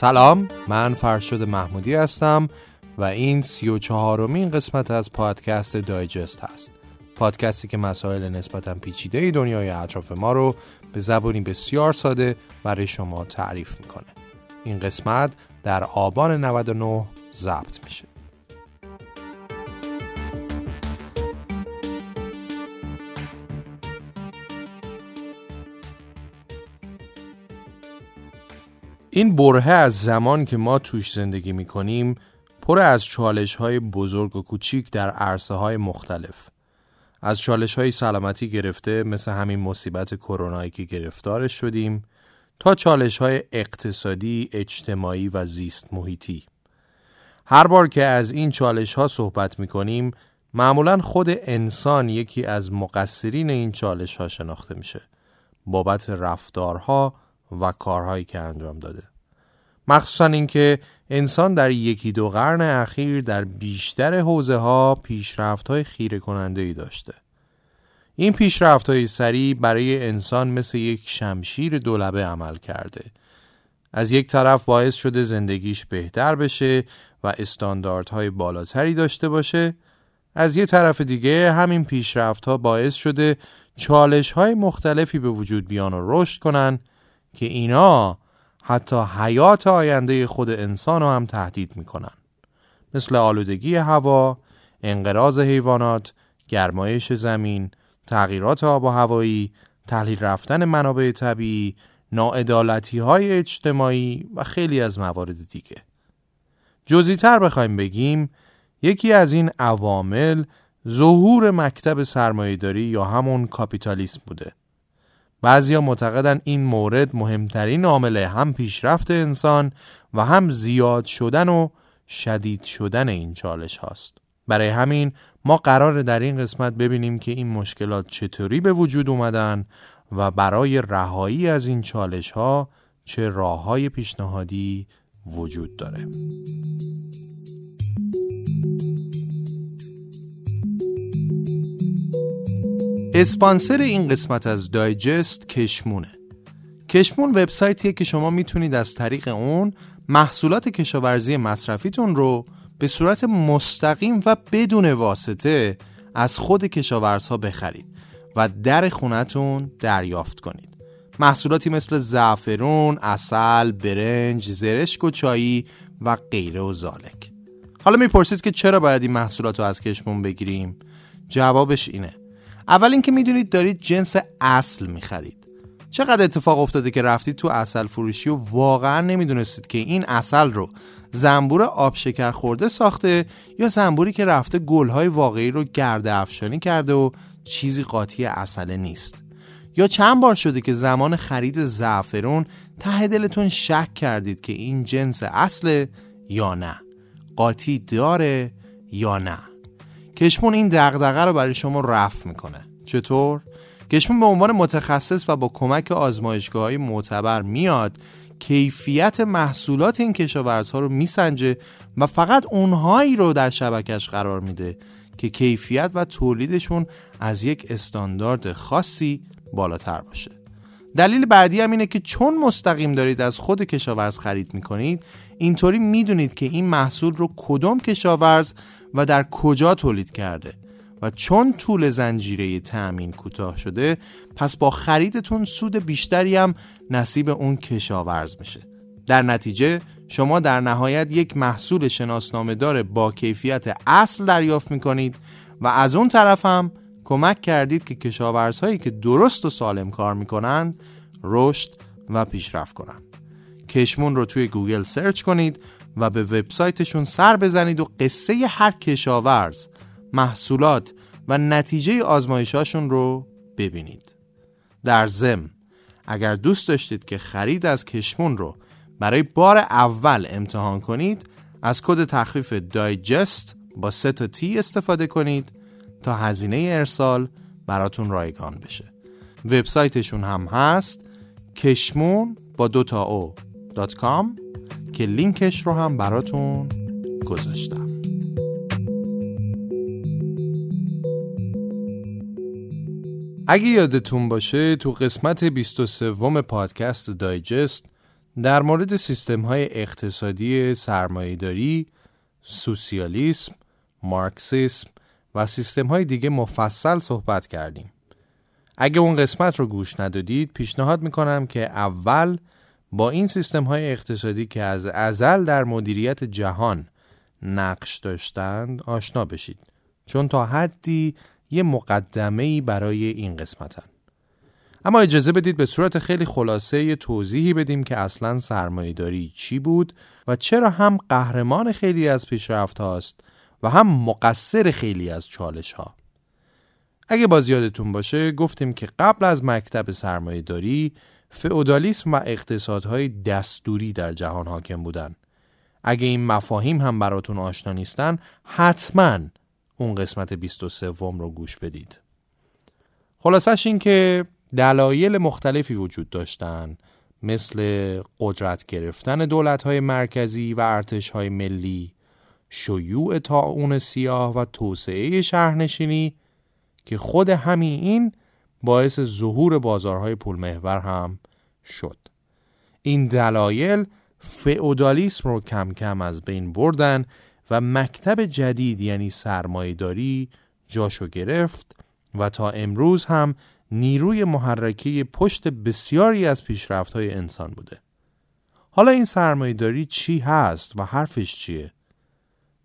سلام من فرشاد محمودی هستم و این سی و چهارمین قسمت از پادکست دایجست هست. پادکستی که مسائل نسبتا پیچیده دنیای اطراف ما رو به زبانی بسیار ساده برای شما تعریف می‌کنه. این قسمت در آبان 99 ضبط میشه. این برهه از زمان که ما توش زندگی می کنیم پر از چالش های بزرگ و کوچیک در عرصه های مختلف. از چالش های سلامتی گرفته مثل همین مصیبت کرونایی که گرفتارش شدیم تا چالش های اقتصادی، اجتماعی و زیست محیطی. هر بار که از این چالش ها صحبت می کنیم معمولا خود انسان یکی از مقصرین این چالش ها شناخته میشه. بابت رفتارها و کارهایی که انجام داده. مخصوصا اینکه انسان در یکی دو قرن اخیر در بیشتر حوزه ها پیشرفت های خیره کننده ای داشته. این پیشرفت های سریع برای انسان مثل یک شمشیر دولبه عمل کرده. از یک طرف باعث شده زندگیش بهتر بشه و استانداردهای بالاتری داشته باشه. از یک طرف دیگه همین پیشرفت ها باعث شده چالش های مختلفی به وجود بیان و رشد کنن که اینا حتی حیات آینده خود انسان هم تهدید می‌کنن مثل آلودگی هوا، انقراض حیوانات، گرمایش زمین، تغییرات آب و هوایی، تحلیل رفتن منابع طبیعی، ناعدالتی های اجتماعی و خیلی از موارد دیگه. جزی تر بخوایم بگیم یکی از این عوامل ظهور مکتب سرمایهداری یا همون کاپیتالیسم بوده بعضیا معتقدن این مورد مهمترین عامل هم پیشرفت انسان و هم زیاد شدن و شدید شدن این چالش هاست. برای همین ما قرار در این قسمت ببینیم که این مشکلات چطوری به وجود اومدن و برای رهایی از این چالش ها چه راه های پیشنهادی وجود داره. اسپانسر این قسمت از دایجست کشمونه. کشمون وبسایتیه که شما می‌تونید از طریق اون محصولات کشاورزی مصرفیتون رو به صورت مستقیم و بدون واسطه از خود کشاورزها بخرید و در خونتون دریافت کنید. محصولاتی مثل زعفرون، اصل، برنج، زرشک و چایی و غیره و زالک. حالا می‌پرسید که چرا باید این محصولات رو از کشمون بگیریم؟ جوابش اینه. اول اینکه می‌دونید دارید جنس اصل می‌خرید. چقدر اتفاق افتاده که رفتید تو اصل فروشی و واقعا نمی‌دونستید که این اصل رو زنبور آب شکر خورده ساخته یا زنبوری که رفته گلهای واقعی رو گرده افشانی کرده و چیزی قاطی اصله نیست. یا چند بار شده که زمان خرید زعفرون ته دلتون شک کردید که این جنس اصله یا نه؟ قاطی داره یا نه؟ کشمون این دغدغه رو برای شما رفع می‌کنه. چطور؟ کشمون به عنوان متخصص و با کمک آزمایشگاه های معتبر میاد کیفیت محصولات این کشاورزها رو میسنجه و فقط اونهایی رو در شبکش قرار میده که کیفیت و تولیدشون از یک استاندارد خاصی بالاتر باشه. دلیل بعدی هم اینه که چون مستقیم دارید از خود کشاورز خرید می‌کنید اینطوری می‌دونید که این محصول رو کدوم کشاورز و در کجا تولید کرده و چون طول زنجیره تأمین کوتاه شده پس با خریدتون سود بیشتری هم نصیب اون کشاورز میشه. در نتیجه شما در نهایت یک محصول شناسنامه دار با کیفیت اصل دریافت می‌کنید و از اون طرف هم کمک کردید که کشاورزهایی که درست و سالم کار می‌کنند رشد و پیشرفت کنند. کشمون رو توی گوگل سرچ کنید و به وبسایتشون سر بزنید و قصه هر کشاورز محصولات و نتیجه آزمایشاشون رو ببینید. در زم اگر دوست داشتید که خرید از کشمون رو برای بار اول امتحان کنید از کد تخفیف دایجست با سه تا تی استفاده کنید تا هزینه ارسال براتون رایگان بشه. وبسایتشون هم هست کشمون با دو تا او کام که لینکش رو هم براتون گذاشتم اگه یادتون باشه تو قسمت 23 پادکست دایجست در مورد سیستم های اقتصادی سرمایهداری، سوسیالیسم، مارکسیسم و سیستم های دیگه مفصل صحبت کردیم. اگه اون قسمت رو گوش ندادید پیشنهاد می‌کنم که اول با این سیستم های اقتصادی که از ازل در مدیریت جهان نقش داشتند آشنا بشید. چون تا حدی یه مقدمه برای این قسمتن. اما اجازه بدید به صورت خیلی خلاصه یه توضیحی بدیم که اصلا سرمایهداری چی بود و چرا هم قهرمان خیلی از پیشرفت هاست و هم مقصر خیلی از چالش ها اگه باز یادتون باشه گفتیم که قبل از مکتب سرمایهداری فئودالیسم و اقتصادهای دستوری در جهان حاکم بودن اگه این مفاهیم هم براتون آشنا نیستن حتما اون قسمت 23 رو گوش بدید. خلاصش این که دلایل مختلفی وجود داشتن مثل قدرت گرفتن دولت های مرکزی و ارتش های ملی شیوع تاون سیاه و توسعه شهرنشینی که خود همین این باعث ظهور بازارهای پولمحور هم شد این دلایل فئودالیسم رو کم کم از بین بردن و مکتب جدید یعنی سرمایهداری جاشو گرفت و تا امروز هم نیروی محرکه پشت بسیاری از پیشرفت های انسان بوده حالا این سرمایهداری چی هست و حرفش چیه؟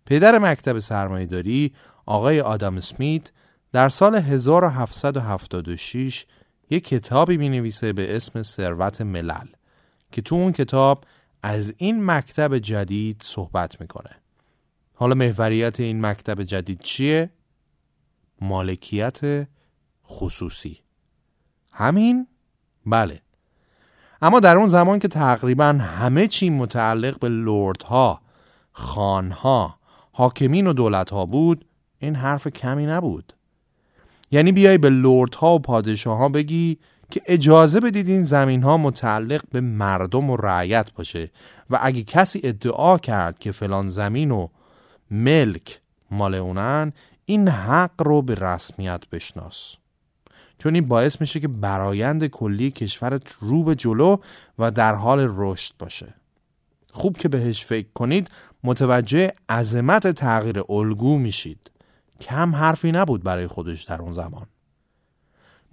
پدر مکتب سرمایهداری آقای آدم سمیت در سال 1776 یک کتابی می نویسه به اسم ثروت ملل که تو اون کتاب از این مکتب جدید صحبت می‌کنه حالا محوریت این مکتب جدید چیه؟ مالکیت خصوصی همین؟ بله اما در اون زمان که تقریبا همه چی متعلق به لردها، خانها، حاکمین و دولتها بود این حرف کمی نبود یعنی بیای به لردها و پادشاه ها بگی که اجازه بدید این زمین ها متعلق به مردم و رعیت باشه و اگه کسی ادعا کرد که فلان زمین و ملک مال اونن این حق رو به رسمیت بشناس. چون این باعث میشه که برایند کلی کشورت رو به جلو و در حال رشد باشه. خوب که بهش فکر کنید متوجه عظمت تغییر الگو میشید. کم حرفی نبود برای خودش در اون زمان.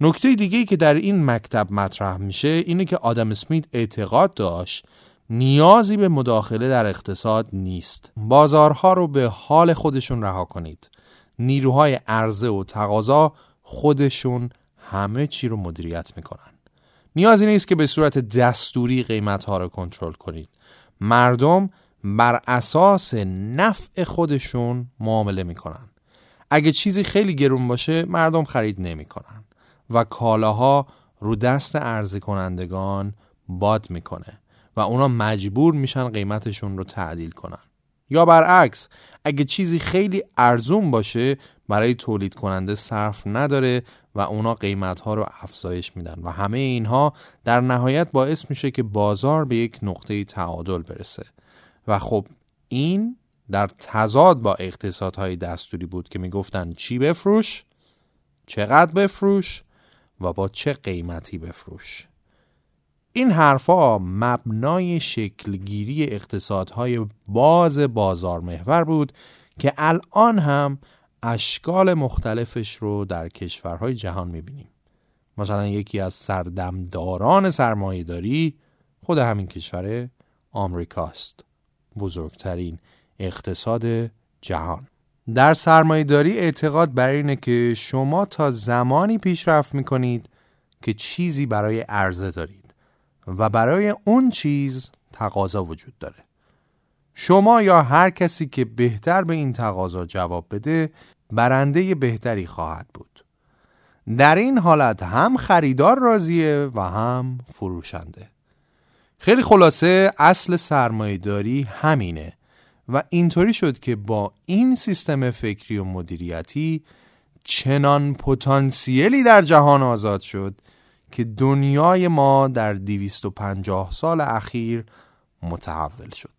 نکته دیگه که در این مکتب مطرح میشه اینه که آدم اسمیت اعتقاد داشت نیازی به مداخله در اقتصاد نیست. بازارها رو به حال خودشون رها کنید. نیروهای عرضه و تقاضا خودشون همه چی رو مدیریت می‌کنن. نیازی نیست که به صورت دستوری قیمت ها رو کنترل کنید. مردم بر اساس نفع خودشون معامله می‌کنن. اگه چیزی خیلی گرون باشه مردم خرید نمی‌کنن. و کالاها رو دست عرضه کنندگان باد می‌کنه و اونا مجبور میشن قیمتشون رو تعدیل کنن. یا برعکس اگه چیزی خیلی ارزون باشه برای تولید کننده صرف نداره و اونا قیمت ها رو افزایش میدن. و همه اینها در نهایت باعث میشه که بازار به یک نقطه تعادل برسه. و خب این در تضاد با اقتصادهای دستوری بود که می‌گفتن چی بفروش؟ چقدر بفروش؟ و با چه قیمتی بفروش؟ این حرفا مبنای شکلگیری اقتصادهای باز بازار محور بود که الان هم اشکال مختلفش رو در کشورهای جهان می‌بینیم. مثلا یکی از سردمداران سرمایهداری خود همین کشور آمریکاست. بزرگترین اقتصاد جهان. در سرمایهداری اعتقاد بر اینه که شما تا زمانی پیشرفت می‌کنید که چیزی برای عرضه دارید و برای اون چیز تقاضا وجود داره. شما یا هر کسی که بهتر به این تقاضا جواب بده برنده بهتری خواهد بود. در این حالت هم خریدار راضیه و هم فروشنده. خیلی خلاصه اصل سرمایهداری همینه. و اینطوری شد که با این سیستم فکری و مدیریتی چنان پتانسیلی در جهان آزاد شد که دنیای ما در 250 سال اخیر متحول شد.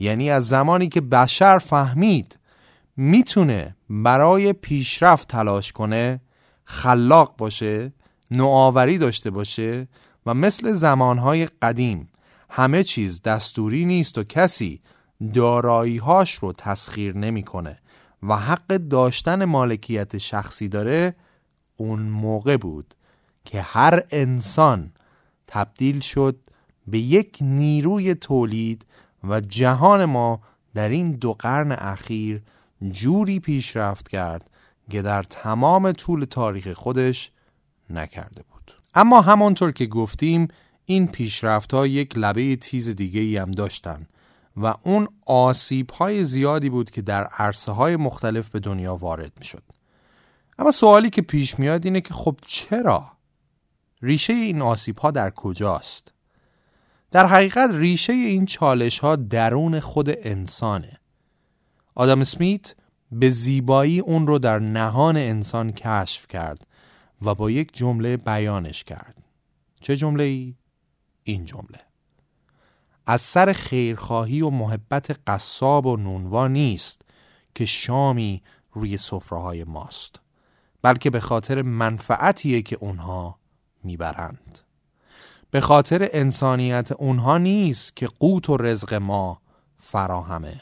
یعنی از زمانی که بشر فهمید می‌تونه برای پیشرفت تلاش کنه خلاق باشه نوآوری داشته باشه و مثل زمانهای قدیم همه چیز دستوری نیست و کسی داراییهاش رو تسخیر نمی‌کنه و حق داشتن مالکیت شخصی داره اون موقع بود که هر انسان تبدیل شد به یک نیروی تولید و جهان ما در این دو قرن اخیر جوری پیشرفت کرد که در تمام طول تاریخ خودش نکرده بود. اما همانطور که گفتیم این پیشرفت ها یک لبه تیز دیگه ای هم داشتن. و اون آسیب های زیادی بود که در عرصه های مختلف به دنیا وارد می شد. اما سوالی که پیش میاد اینه که خب چرا؟ ریشه این آسیب ها در کجاست؟ در حقیقت ریشه این چالش ها درون خود انسانه. آدم اسمیت به زیبایی اون رو در نهان انسان کشف کرد و با یک جمله بیانش کرد. چه جمله ای؟ این جمله. از سر خیرخواهی و محبت قصاب و نونوا نیست که شامی روی سفره ماست بلکه به خاطر منفعتیه که اونها می‌برند. به خاطر انسانیت اونها نیست که قوت و رزق ما فراهمه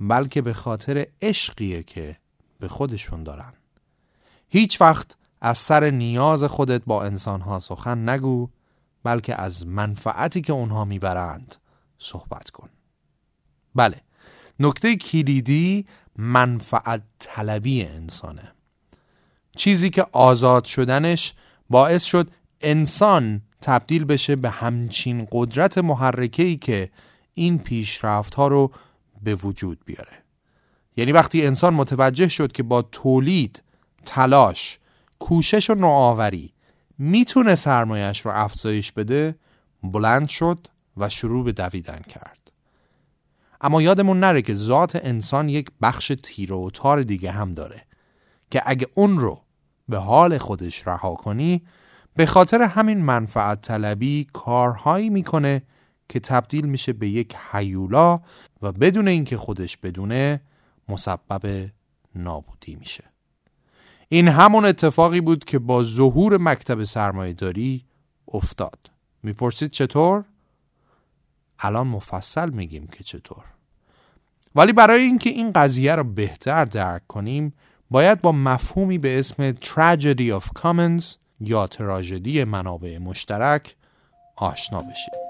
بلکه به خاطر عشقیه که به خودشون دارن. هیچ وقت از سر نیاز خودت با انسانها سخن نگو بلکه از منفعتی که اونها می‌برند صحبت کن. بله نکته کلیدی منفعت طلبی انسانه. چیزی که آزاد شدنش باعث شد انسان تبدیل بشه به همچین قدرت محرکه‌ای که این پیشرفت ها رو به وجود بیاره. یعنی وقتی انسان متوجه شد که با تولید تلاش کوشش و نوآوری می‌تونه سرمایش رو افزایش بده بلند شد و شروع به دویدن کرد. اما یادمون نره که ذات انسان یک بخش تیره و تار دیگه هم داره که اگه اون رو به حال خودش رها کنی به خاطر همین منفعت طلبی کارهایی می‌کنه که تبدیل میشه به یک حیولا و بدون اینکه خودش بدونه مسبب نابودی میشه. این همون اتفاقی بود که با ظهور مکتب سرمایه داری افتاد. می‌پرسید چطور؟ الان مفصل میگیم که چطور. ولی برای اینکه این قضیه رو بهتر درک کنیم باید با مفهومی به اسم Tragedy of Commons یا تراژدی منابع مشترک آشنا بشیم.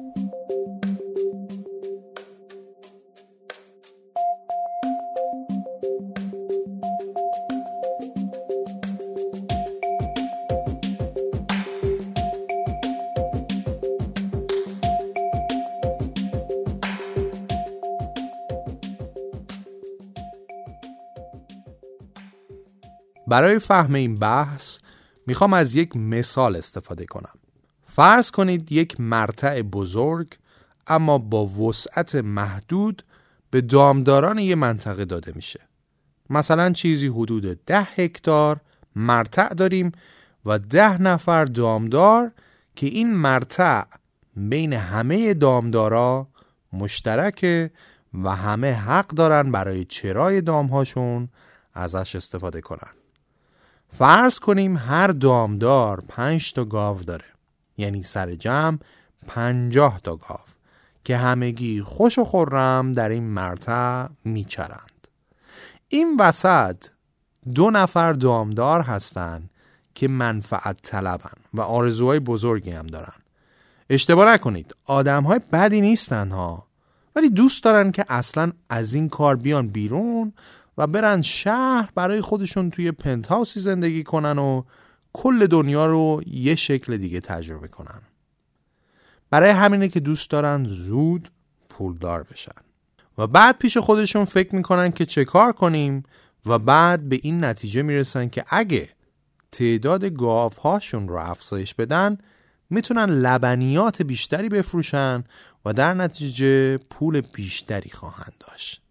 برای فهم این بحث می‌خوام از یک مثال استفاده کنم. فرض کنید یک مرتع بزرگ اما با وسعت محدود به دامداران یه منطقه داده میشه. مثلا چیزی حدود ده هکتار مرتع داریم و ده نفر دامدار که این مرتع بین همه دامدارا مشترکه و همه حق دارن برای چرای دامهاشون ازش استفاده کنن. فرض کنیم هر دامدار پنج تا گاو داره. یعنی سر جمع پنجاه تا گاو که همگی خوش و خورم در این مرتع میچرند. این وسط دو نفر دامدار هستند که منفعت طلبن و آرزوهای بزرگی هم دارن. اشتباه نکنید آدم های بدی نیستن ها. ولی دوست دارن که اصلا از این کار بیان بیرون و برن شهر برای خودشون توی پنت هاوسی زندگی کنن و کل دنیا رو یه شکل دیگه تجربه کنن. برای همینه که دوست دارن زود پولدار بشن. و بعد پیش خودشون فکر می‌کنن که چه کار کنیم و بعد به این نتیجه می‌رسن که اگه تعداد گاوهاشون رو افزایش بدن می‌تونن لبنیات بیشتری بفروشن و در نتیجه پول بیشتری خواهند داشت.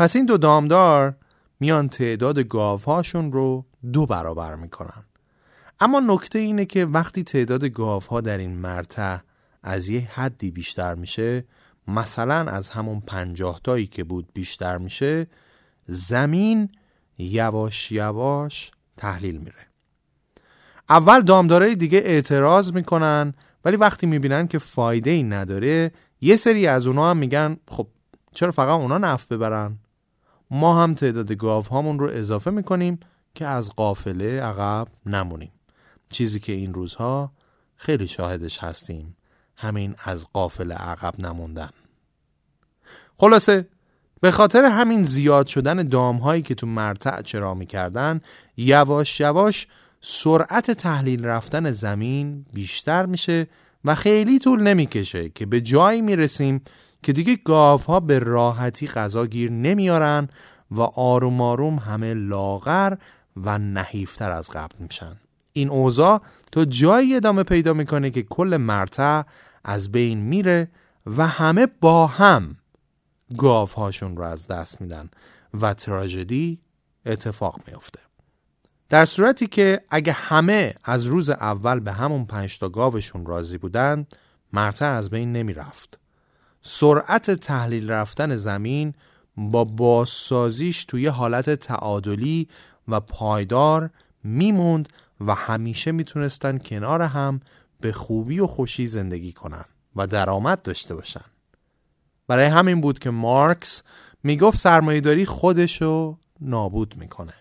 پس این دو دامدار میان تعداد گاوهاشون رو دو برابر می‌کنن. اما نکته اینه که وقتی تعداد گاوها در این مرتع از یه حدی بیشتر میشه مثلا از همون پنجاه تایی که بود بیشتر میشه زمین یواش یواش تحلیل میره. اول دامدارای دیگه اعتراض می‌کنن ولی وقتی می‌بینن که فایده ای نداره یه سری از اونا هم میگن خب چرا فقط اونا نفت ببرن؟ ما هم تعداد گاو هامون رو اضافه می‌کنیم که از قافله عقب نمونیم. چیزی که این روزها خیلی شاهدش هستیم همین از قافل عقب نموندن. خلاصه به خاطر همین زیاد شدن دام هایی که تو مرتع چرا می‌کردن یواش یواش سرعت تحلیل رفتن زمین بیشتر میشه و خیلی طول نمی‌کشه که به جایی می‌رسیم که دیگه گاف ها به راحتی غذا گیر نمیارن و آروم آروم همه لاغر و نحیفتر از قبل میشن این اوضاع تا جایی ادامه پیدا می‌کنه که کل مرتع از بین میره و همه با هم گاف هاشون رو از دست میدن و تراژدی اتفاق میافته در صورتی که اگه همه از روز اول به همون پنجتا گاوشون راضی بودن مرتع از بین نمی رفت. سرعت تحلیل رفتن زمین با بازسازیش توی حالت تعادلی و پایدار میموند و همیشه می‌تونستن کنار هم به خوبی و خوشی زندگی کنن و درآمد داشته باشن. برای همین بود که مارکس می‌گفت سرمایهداری خودشو نابود می‌کنه.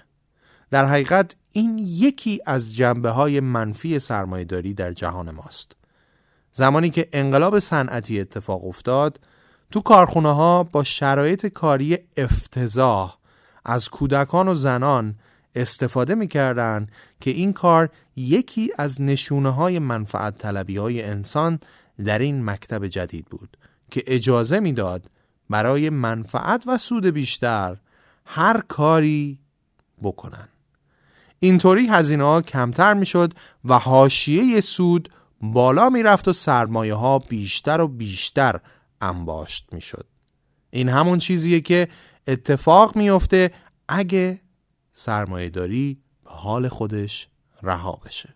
در حقیقت این یکی از جنبه های منفی سرمایهداری در جهان ماست. زمانی که انقلاب صنعتی اتفاق افتاد تو کارخونه ها با شرایط کاری افتضاح از کودکان و زنان استفاده می‌کردن که این کار یکی از نشونه های منفعت طلبی های انسان در این مکتب جدید بود که اجازه می‌داد برای منفعت و سود بیشتر هر کاری بکنن. اینطوری هزینه ها کمتر می‌شد و حاشیه سود بالا می‌رفت و سرمایه ها بیشتر و بیشتر انباشت می‌شد. این همون چیزیه که اتفاق میفته اگه سرمایه داری به حال خودش رها بشه.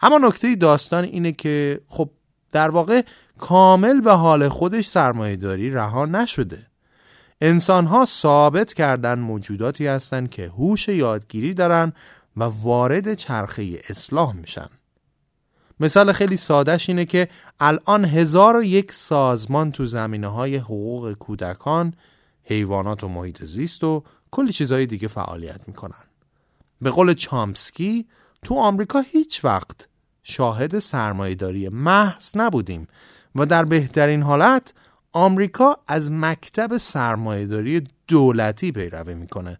اما نکته داستان اینه که خب در واقع کامل به حال خودش سرمایه داری رها نشده. انسان ها ثابت کردن موجوداتی هستند که هوش یادگیری دارن و وارد چرخه اصلاح میشن. مثال خیلی سادهش اینه که الان هزار و یک سازمان تو زمینه های حقوق کودکان حیوانات و محیط زیست و کلی چیزهای دیگه فعالیت می‌کنن. به قول چامسکی تو آمریکا هیچ وقت شاهد سرمایهداری محض نبودیم و در بهترین حالت آمریکا از مکتب سرمایهداری دولتی پیروی می‌کنه.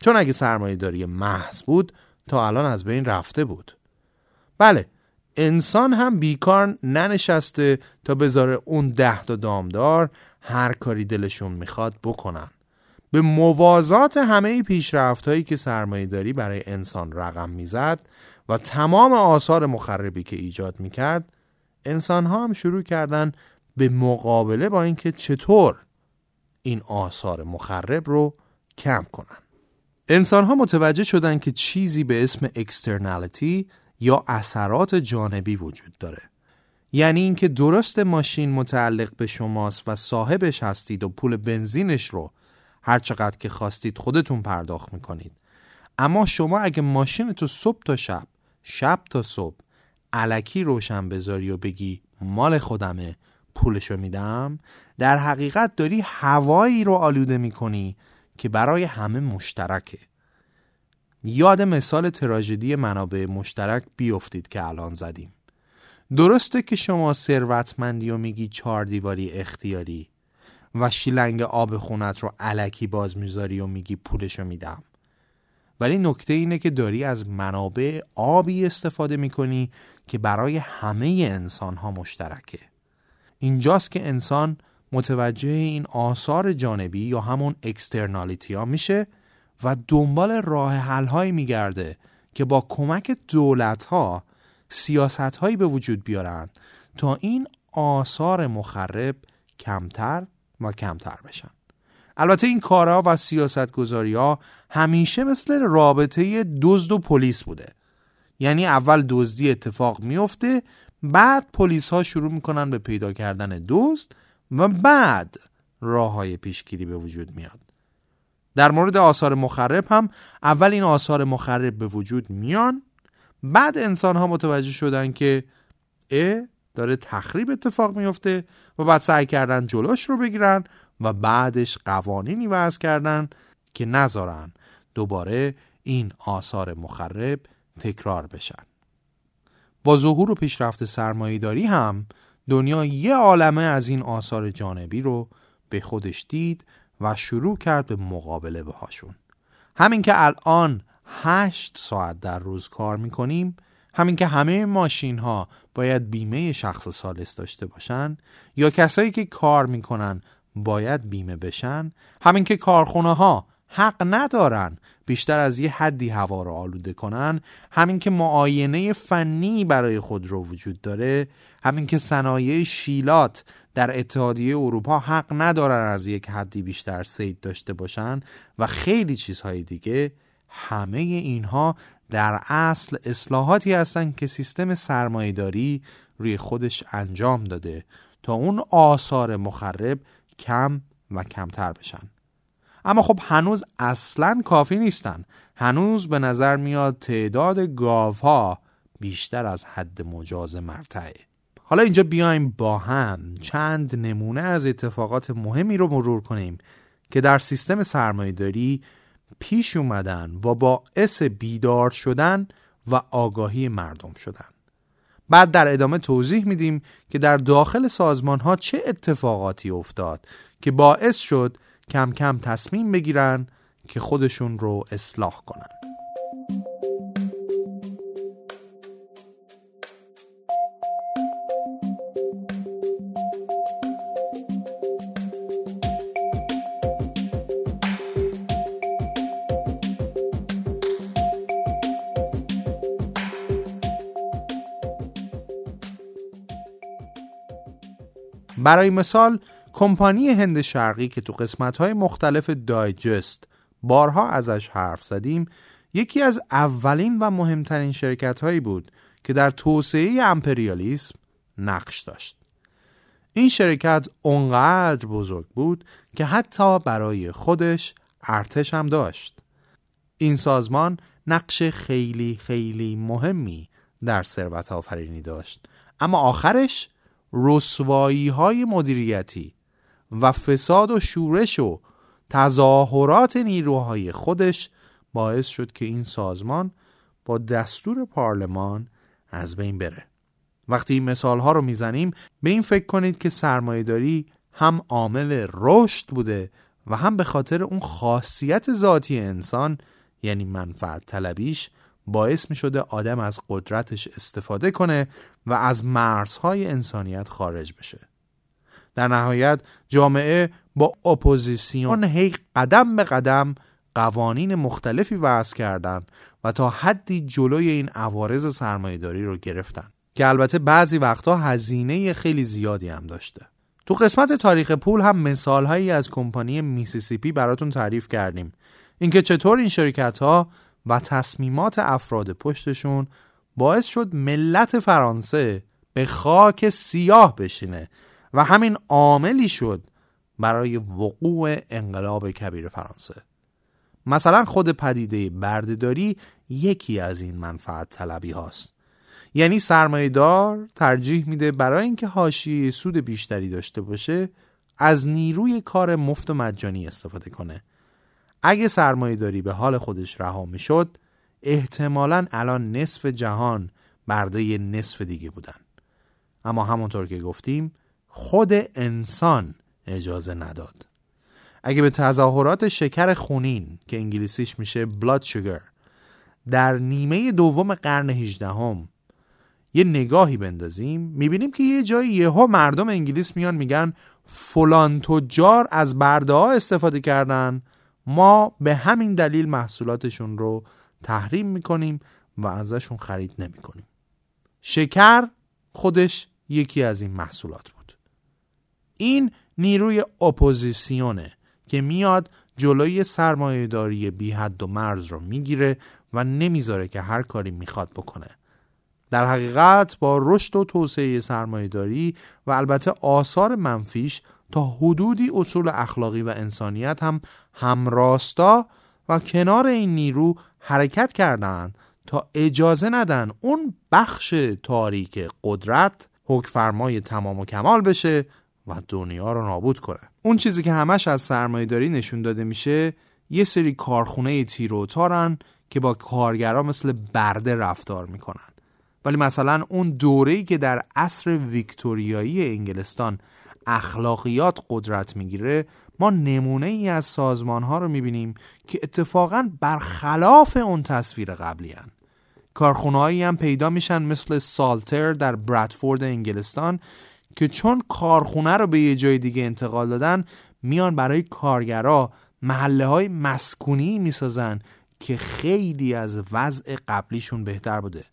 چون اگه سرمایهداری محض بود تا الان از بین رفته بود. بله انسان هم بیکار ننشسته تا بذاره اون ده تا دامدار هر کاری دلشون می‌خواد بکنن. به موازات همه پیشرفت هایی که سرمایهداری برای انسان رقم می‌زد و تمام آثار مخربی که ایجاد می‌کرد انسان ها هم شروع کردن به مقابله با اینکه چطور این آثار مخرب رو کم کنن. انسان ها متوجه شدن که چیزی به اسم اکسترنالیتی یا اثرات جانبی وجود داره. یعنی اینکه درست ماشین متعلق به شماست و صاحبش هستید و پول بنزینش رو هر چقدر که خواستید خودتون پرداخت می‌کنید. اما شما اگه ماشین تو صبح تا شب شب تا صبح علکی روشن بذاری و بگی مال خودمه پولشو میدم در حقیقت داری هوایی رو آلوده می‌کنی که برای همه مشترکه. یاد مثال تراژدی منابع مشترک بیفتید که الان زدیم. درسته که شما ثروتمندی و میگی چهار دیواری اختیاری و شیلنگ آب خونت رو علکی باز می‌ذاری و میگی پولشو میدم. ولی نکته اینه که داری از منابع آبی استفاده می‌کنی که برای همه انسان ها مشترکه. اینجاست که انسان متوجه این آثار جانبی یا همون اکسترنالیتی ها میشه و دنبال راه حل هایی میگرده که با کمک دولت ها سیاست هایی به وجود بیارن تا این آثار مخرب کمتر و کمتر بشن. البته این کارها و سیاست گذاری ها همیشه مثل رابطه دزد و پلیس بوده. یعنی اول دزدی اتفاق میفته بعد پلیس ها شروع می‌کنن به پیدا کردن دزد و بعد راه های پیشگیری به وجود میاد. در مورد آثار مخرب هم اول این آثار مخرب به وجود میان بعد انسان ها متوجه شدن که اه داره تخریب اتفاق میفته و بعد سعی کردن جلوش رو بگیرن و بعدش قوانینی وضع کردن که نذارن دوباره این آثار مخرب تکرار بشن. با ظهور و پیشرفت سرمایهداری هم دنیا یه عالمه از این آثار جانبی رو به خودش دید و شروع کرد به مقابله باهاشون. همین که الان هشت ساعت در روز کار می‌کنیم همین که همه ماشین ها باید بیمه شخص سالس داشته باشن یا کسایی که کار می‌کنن باید بیمه بشن همین که کارخونه ها حق ندارن بیشتر از یه حدی هوا رو آلوده کنن. همین که معاینه فنی برای خود رو وجود داره. همین که صنایع شیلات در اتحادیه اروپا حق ندارن از یک حدی بیشتر سید داشته باشن و خیلی چیزهای دیگه. همه اینها در اصل اصلاحاتی هستند که سیستم سرمایهداری روی خودش انجام داده تا اون آثار مخرب کم و کمتر بشن. اما خب هنوز اصلا کافی نیستن. هنوز به نظر میاد تعداد گاوها بیشتر از حد مجاز مرتعه. حالا اینجا بیایم با هم. چند نمونه از اتفاقات مهمی رو مرور کنیم که در سیستم سرمایهداری پیش اومدن و باعث بیدار شدن و آگاهی مردم شدن. بعد در ادامه توضیح میدیم که در داخل سازمان ها چه اتفاقاتی افتاد که باعث شد کم کم تصمیم بگیرن که خودشون رو اصلاح کنن. برای مثال کمپانی هند شرقی که تو قسمت‌های مختلف دایجست بارها ازش حرف زدیم یکی از اولین و مهمترین شرکت هایی بود که در توسعه امپریالیسم نقش داشت. این شرکت اونقدر بزرگ بود که حتی برای خودش ارتش هم داشت. این سازمان نقش خیلی خیلی مهمی در ثروت آفرینی داشت. اما آخرش رسوایی های مدیریتی و فساد و شورش و تظاهرات نیروهای خودش باعث شد که این سازمان با دستور پارلمان از بین بره. وقتی این مثال ها رو می‌زنیم به این فکر کنید که سرمایهداری هم عامل رشد بوده و هم به خاطر اون خاصیت ذاتی انسان یعنی منفعت طلبیش باعث می شده آدم از قدرتش استفاده کنه و از مرزهای انسانیت خارج بشه. در نهایت جامعه با اپوزیسیون هی قدم به قدم قوانین مختلفی وضع کردند و تا حدی جلوی این عوارض سرمایهداری رو گرفتن که البته بعضی وقتها هزینه خیلی زیادی هم داشته. تو قسمت تاریخ پول هم مثال هایی از کمپانی میسیسیپی براتون تعریف کردیم. اینکه چطور این شرکت ها و تصمیمات افراد پشتشون باعث شد ملت فرانسه به خاک سیاه بشینه و همین عاملی شد برای وقوع انقلاب کبیر فرانسه. مثلا خود پدیده بردهداری یکی از این منفعت طلبی هاست. یعنی دار ترجیح میده برای اینکه حاشیه سود بیشتری داشته باشه از نیروی کار مفت و مجانی استفاده کنه. اگه داری به حال خودش رها می‌شد احتمالا الان نصف جهان برده نصف دیگه بودن. اما همونطور که گفتیم خود انسان اجازه نداد. اگه به تظاهرات شکر خونین که انگلیسیش میشه بلاد شوگر در نیمه دوم قرن 18 هم یه نگاهی بندازیم می‌بینیم که یه جایی یهو مردم انگلیس میان میگن فلان تجار از برده ها استفاده کردن ما به همین دلیل محصولاتشون رو تحریم می‌کنیم و ازشون خرید نمی‌کنیم. شکر خودش یکی از این محصولات بود. این نیروی اپوزیسیونه که میاد جلوی سرمایهداری بی حد و مرز رو می‌گیره و نمی‌ذاره که هر کاری می‌خواد بکنه. در حقیقت با رشد و توسعه سرمایهداری و البته آثار منفیش تا حدودی اصول اخلاقی و انسانیت هم همراستا و کنار این نیرو حرکت کردند تا اجازه ندن اون بخش تاریک قدرت حکم فرمای تمام و کمال بشه و دنیا رو نابود کنه اون چیزی که همش از سرمایه داری نشون داده میشه یه سری کارخونه تیر و تارن که با کارگرا مثل برده رفتار می‌کنن ولی مثلا اون دوره‌ای که در عصر ویکتوریایی انگلستان اخلاقیات قدرت می‌گیره ما نمونه ای از سازمان ها رو می‌بینیم که اتفاقا برخلاف اون تصویر قبلی هن. کارخونه هم پیدا میشن مثل سالتر در برادفورد انگلستان که چون کارخونه رو به یه جای دیگه انتقال دادن میان برای کارگرا محله های مسکونی می‌سازن که خیلی از وضع قبلیشون بهتر بوده.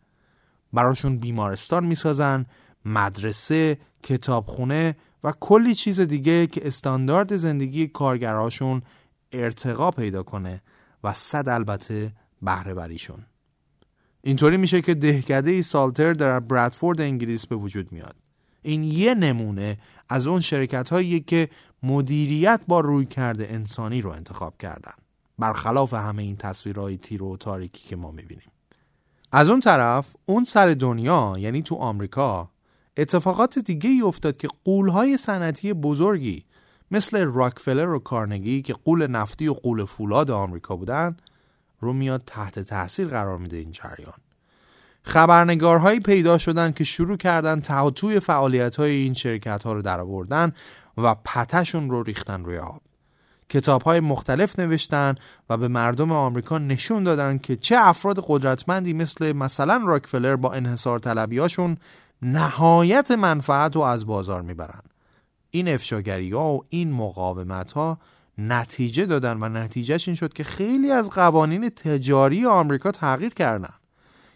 براشون بیمارستان می‌سازن مدرسه کتابخونه و کلی چیز دیگه که استاندارد زندگی کارگراشون ارتقا پیدا کنه و صد البته بهره بریشون اینطوری میشه که دهکده ای سالتر در برادفورد انگلیس به وجود میاد. این یه نمونه از اون شرکت هایی که مدیریت با روی کرده انسانی رو انتخاب کردن. برخلاف همه این تصویرهای تیر و تاریکی که ما می‌بینیم. از اون طرف اون سر دنیا یعنی تو آمریکا اتفاقات دیگه ای افتاد که قولهای صنعتی بزرگی مثل راکفلر و کارنگی که قول نفتی و قول فولاد آمریکا بودن رو میاد تحت تاثیر قرار میده این جریان. خبرنگارهایی پیدا شدن که شروع کردن توی فعالیت های این شرکت ها رو در آوردن و پتشون رو ریختن روی آب. کتاب های مختلف نوشتن و به مردم آمریکا نشون دادن که چه افراد قدرتمندی مثل مثلا راکفلر با انحصار طلبیاشون نهایت منفعت رو از بازار می‌برن. این افشاگری ها و این مقاومت ها نتیجه دادن و نتیجهش این شد که خیلی از قوانین تجاری آمریکا تغییر کردن.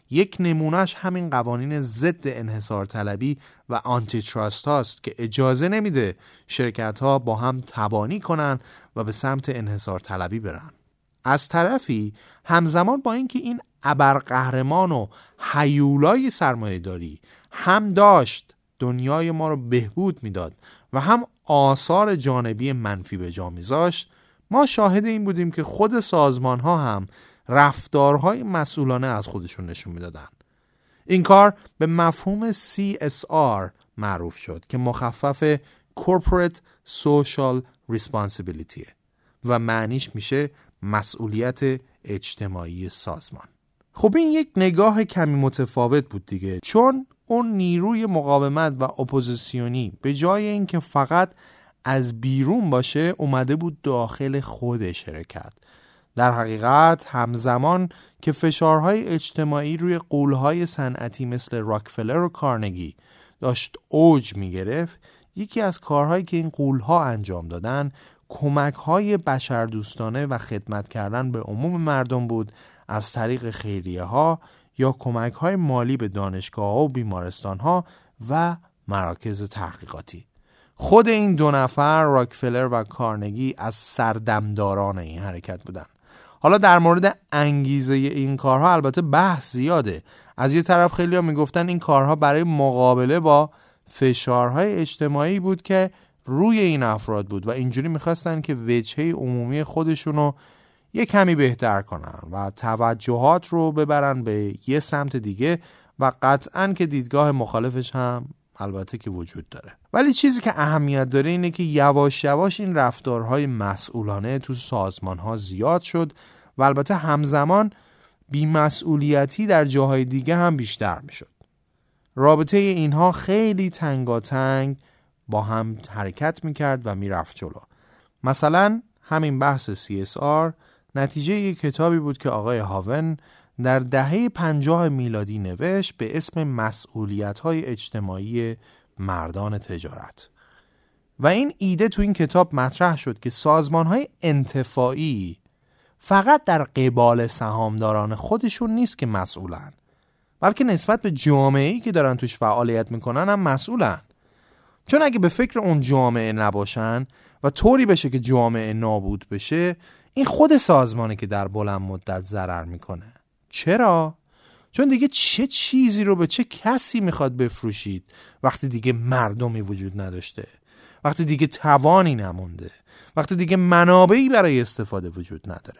یک نمونهش همین قوانین ضد انحصار طلبی و آنتی تراست هاست که اجازه نمیده شرکت ها با هم تبانی کنن و به سمت انحصار طلبی برن. از طرفی همزمان با اینکه این ابرقهرمان و حیولای سرمایه داری هم داشت دنیای ما رو بهبود می‌داد و هم آثار جانبی منفی به جا میذاشت ما شاهد این بودیم که خود سازمان ها هم رفتارهای مسئولانه از خودشون نشون می‌دادن. این کار به مفهوم CSR معروف شد که مخفف Corporate Social Responsibility و معنیش میشه مسئولیت اجتماعی سازمان. خب این یک نگاه کمی متفاوت بود دیگه چون اون نیروی مقاومت و اپوزیسیونی به جای اینکه فقط از بیرون باشه اومده بود داخل خود شرکت در حقیقت همزمان که فشارهای اجتماعی روی قولهای صنعتی مثل راکفلر و کارنگی داشت اوج می گرفت یکی از کارهایی که این قولها انجام دادن کمک های بشردوستانه و خدمت کردن به عموم مردم بود از طریق خیریه ها یا کمک های مالی به دانشگاه ها و بیمارستان ها و مراکز تحقیقاتی خود این دو نفر راکفلر و کارنگی از سردمداران این حرکت بودند. حالا در مورد انگیزه این کارها البته بحث زیاده. از یه طرف خیلی ها می‌گفتن این کارها برای مقابله با فشارهای اجتماعی بود که روی این افراد بود و اینجوری می‌خواستن که وجهه عمومی خودشونو یه کمی بهتر کنن و توجهات رو ببرن به یه سمت دیگه و قطعا که دیدگاه مخالفش هم البته که وجود داره. ولی چیزی که اهمیت داره اینه که یواش یواش این رفتارهای مسئولانه تو سازمان ها زیاد شد و البته همزمان بیمسئولیتی در جاهای دیگه هم بیشتر می‌شد. رابطه اینها خیلی تنگاتنگ با هم حرکت می‌کرد و می‌رفت جلو. مثلا همین بحث CSR نتیجه یک کتابی بود که آقای هاون در دهه پنجاه میلادی نوشت به اسم مسئولیت های اجتماعی مردان تجارت. و این ایده تو این کتاب مطرح شد که سازمان های انتفاعی فقط در قبال سهامداران خودشون نیست که مسئولن بلکه نسبت به جامعه ای که دارن توش فعالیت می‌کنن هم مسئولن. چون اگه به فکر اون جامعه نباشن و طوری بشه که جامعه نابود بشه این خود سازمانی که در بلند مدت ضرر می‌کنه. چرا؟ چون دیگه چه چیزی رو به چه کسی می‌خواد بفروشید وقتی دیگه مردمی وجود نداشته؟ وقتی دیگه توانی نمونده؟ وقتی دیگه منابعی برای استفاده وجود نداره؟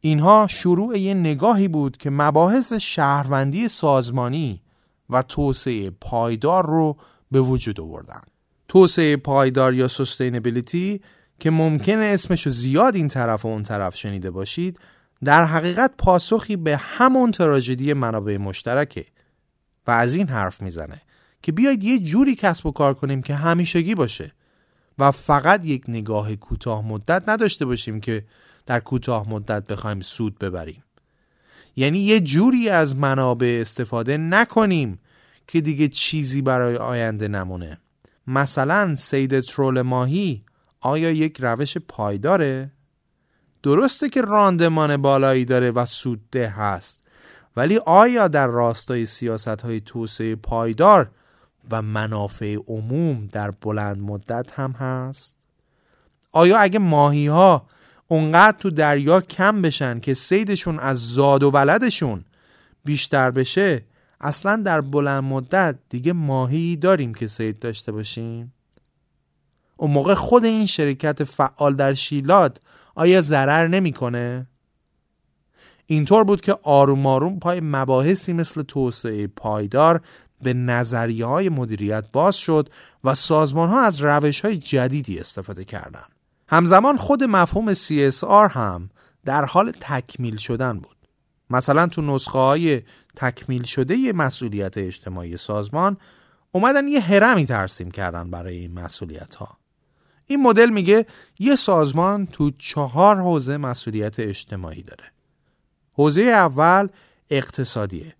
اینها شروع یه نگاهی بود که مباحث شهروندی سازمانی و توسعه پایدار رو به وجود آوردن. توسعه پایدار یا سستینبیلیتی که ممکنه اسمشو زیاد این طرف و اون طرف شنیده باشید در حقیقت پاسخی به همون تراژدی منابع مشترکه و از این حرف می‌زنه که بیاید یه جوری کسب و کار کنیم که همیشگی باشه و فقط یک نگاه کوتاه مدت نداشته باشیم که در کوتاه مدت بخوایم سود ببریم یعنی یه جوری از منابع استفاده نکنیم که دیگه چیزی برای آینده نمونه مثلا سید ترول ماهی آیا یک روش پایداره؟ درسته که راندمان بالایی داره و سودده هست ولی آیا در راستای سیاست های توسعه پایدار و منافع عموم در بلند مدت هم هست؟ آیا اگه ماهی ها اونقدر تو دریا کم بشن که سیدشون از زاد و ولدشون بیشتر بشه اصلا در بلند مدت دیگه ماهی داریم که سید داشته باشیم؟ اون موقع خود این شرکت فعال در شیلات آیا ضرر نمی‌کنه؟ اینطور بود که آروم آروم پای مباحثی مثل توسعه پایدار به نظریه های مدیریت باز شد و سازمان ها از روش های جدیدی استفاده کردند. همزمان خود مفهوم CSR هم در حال تکمیل شدن بود. مثلا تو نسخه های تکمیل شده مسئولیت اجتماعی سازمان اومدن یه هرمی ترسیم کردن برای این مسئولیت ها. این مدل میگه یه سازمان تو چهار حوزه مسئولیت اجتماعی داره. حوزه اول اقتصادیه.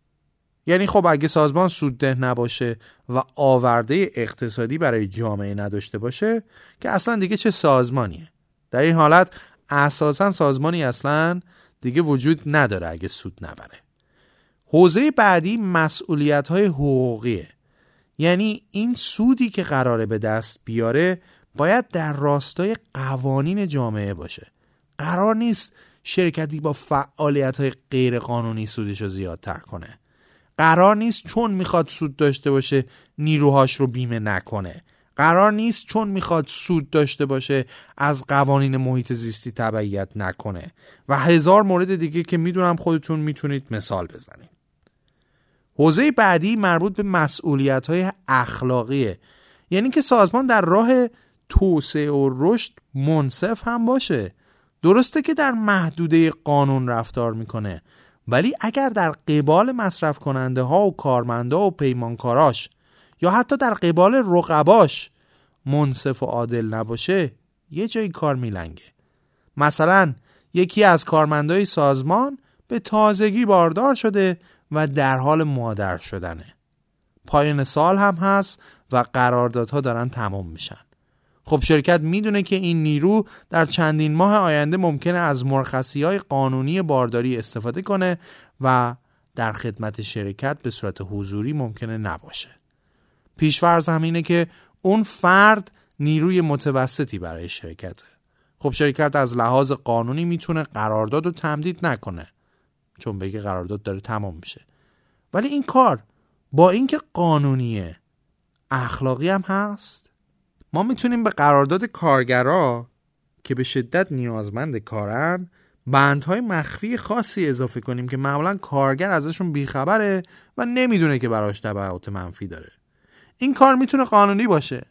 یعنی خب اگه سازمان سودده نباشه و آورده اقتصادی برای جامعه نداشته باشه که اصلا دیگه چه سازمانیه در این حالت اساسا سازمانی اصلا دیگه وجود نداره اگه سود نبره حوزه بعدی مسئولیت های حقوقیه یعنی این سودی که قراره به دست بیاره باید در راستای قوانین جامعه باشه. قرار نیست شرکتی با فعالیت های غیر قانونی سودش رو زیادتر کنه. قرار نیست چون می‌خواد سود داشته باشه نیروهاش رو بیمه نکنه. قرار نیست چون می‌خواد سود داشته باشه از قوانین محیط زیستی تبعیت نکنه. و هزار مورد دیگه که می‌دونم خودتون می‌تونید مثال بزنید. حوزه بعدی مربوط به مسئولیت های اخلاقیه. یعنی که سازمان در راه توسعه و رشد منصف هم باشه. درسته که در محدوده قانون رفتار می‌کنه ولی اگر در قبال مصرف کننده ها و کارمنده و پیمانکاراش یا حتی در قبال رقباش منصف و عادل نباشه یه جایی کار میلنگه. مثلا یکی از کارمندای سازمان به تازگی باردار شده و در حال مادر شدنه. پایان سال هم هست و قراردادها دارن تمام میشن. خب شرکت می‌دونه که این نیرو در چندین ماه آینده ممکنه از مرخصی های قانونی بارداری استفاده کنه و در خدمت شرکت به صورت حضوری ممکنه نباشه. پیشفرض هم اینه که اون فرد نیروی متوسطی برای شرکته. خب شرکت از لحاظ قانونی می‌تونه قرارداد رو تمدید نکنه چون بگه قرارداد داره تمام میشه. ولی این کار با اینکه قانونیه اخلاقی هم هست؟ ما می‌تونیم به قرارداد کارگرا که به شدت نیازمند کارن بندهای مخفی خاصی اضافه کنیم که معمولا کارگر ازشون بیخبره و نمی‌دونه که براش تبعات منفی داره این کار می‌تونه قانونی باشه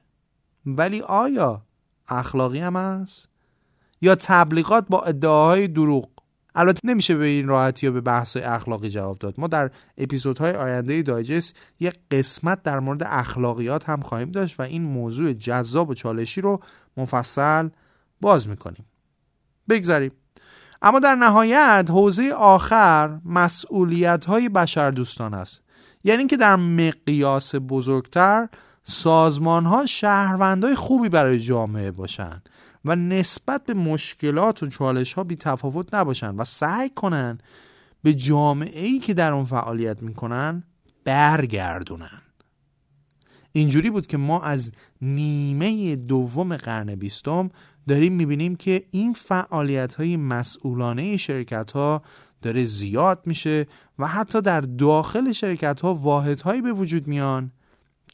ولی آیا اخلاقی هم هست؟ یا تبلیغات با ادعاهای دروغ البته نمیشه به این راحتی یا به بحث اخلاقی جواب داد. ما در اپیزودهای آینده دایجست یک قسمت در مورد اخلاقیات هم خواهیم داشت و این موضوع جذاب و چالشی رو مفصل باز می‌کنیم. بگذاریم. اما در نهایت حوزه آخر مسئولیت های بشر دوستان است. یعنی که در مقیاس بزرگتر سازمان ها شهروندهای خوبی برای جامعه باشند و نسبت به مشکلات و چالش ها بی تفاوت نباشن و سعی کنن به جامعه ای که در اون فعالیت می‌کنن برگردونن. اینجوری بود که ما از نیمه دوم قرن بیستم داریم می‌بینیم که این فعالیت های مسئولانه شرکت ها داره زیاد میشه و حتی در داخل شرکت ها واحد به وجود میان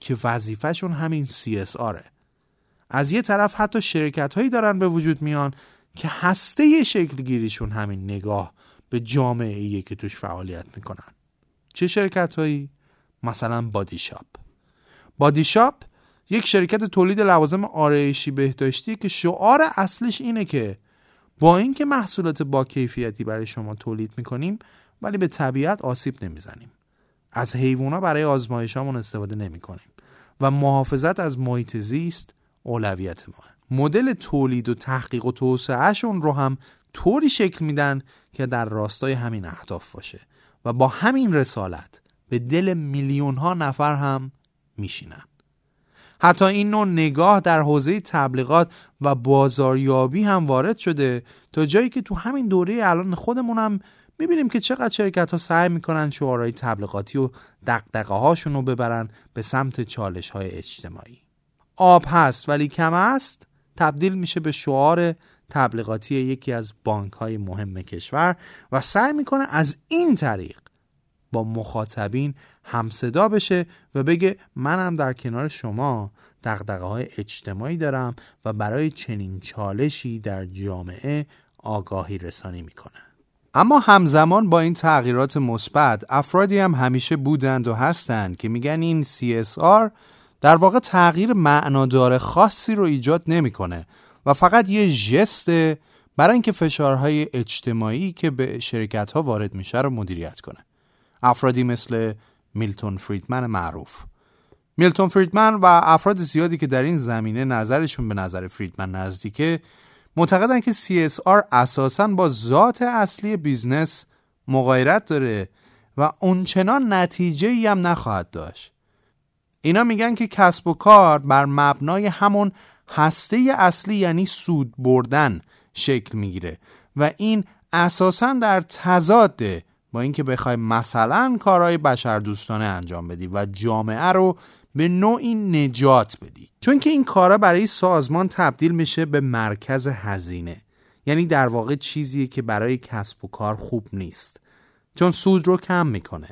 که وظیفهشون همین CSRه از یه طرف حتی شرکت هایی دارن به وجود میان که هسته شکل گیریشون همین نگاه به جامعه ایه که توش فعالیت می‌کنن. چه شرکت هایی؟ مثلا بادی شاپ بادی شاپ یک شرکت تولید لوازم آرایشی بهداشتی که شعار اصلش اینه که با اینکه محصولات با کیفیتی برای شما تولید می‌کنیم ولی به طبیعت آسیب نمی‌زنیم. از حیوانا برای آزمایشامون استفاده نمی‌کنیم و محافظت از محیط زیست اولویت ما. مدل تولید و تحقیق و توسعهشون رو هم طوری شکل میدن که در راستای همین اهداف باشه و با همین رسالت به دل میلیون ها نفر هم میشینن. حتی این نوع نگاه در حوزه تبلیغات و بازاریابی هم وارد شده تا جایی که تو همین دوره الان خودمون هم می‌بینیم که چقدر شرکت ها سعی می‌کنن شعارهای تبلیغاتی و دقدقه هاشون رو ببرن به سمت چالش های اجتماعی. آب هست ولی کم است تبدیل میشه به شعار تبلیغاتی یکی از بانک های مهم کشور و سعی می‌کنه از این طریق با مخاطبین همصدا بشه و بگه منم در کنار شما دقدقه های اجتماعی دارم و برای چنین چالشی در جامعه آگاهی رسانی می‌کنه اما همزمان با این تغییرات مثبت افرادی هم همیشه بودند و هستند که میگن این CSR در واقع تغییر معنادار خاصی رو ایجاد نمی‌کنه و فقط یه ژست برای اینکه فشارهای اجتماعی که به شرکت ها وارد میشه رو مدیریت کنه. افرادی مثل میلتون فریدمن معروف. میلتون فریدمن و افراد زیادی که در این زمینه نظرشون به نظر فریدمن نزدیکه معتقدن که CSR اساسا با ذات اصلی business مغایرت داره و اونچنان نتیجه ای هم نخواهد داشت. اینا میگن که کسب و کار بر مبنای همون هسته اصلی یعنی سود بردن شکل می‌گیره و این اساسا در تضاده با اینکه بخوای مثلا کارهای بشردوستانه انجام بدی و جامعه رو به نوعی نجات بدی. چون که این کارا برای سازمان تبدیل میشه به مرکز هزینه. یعنی در واقع چیزیه که برای کسب و کار خوب نیست. چون سود رو کم می‌کنه.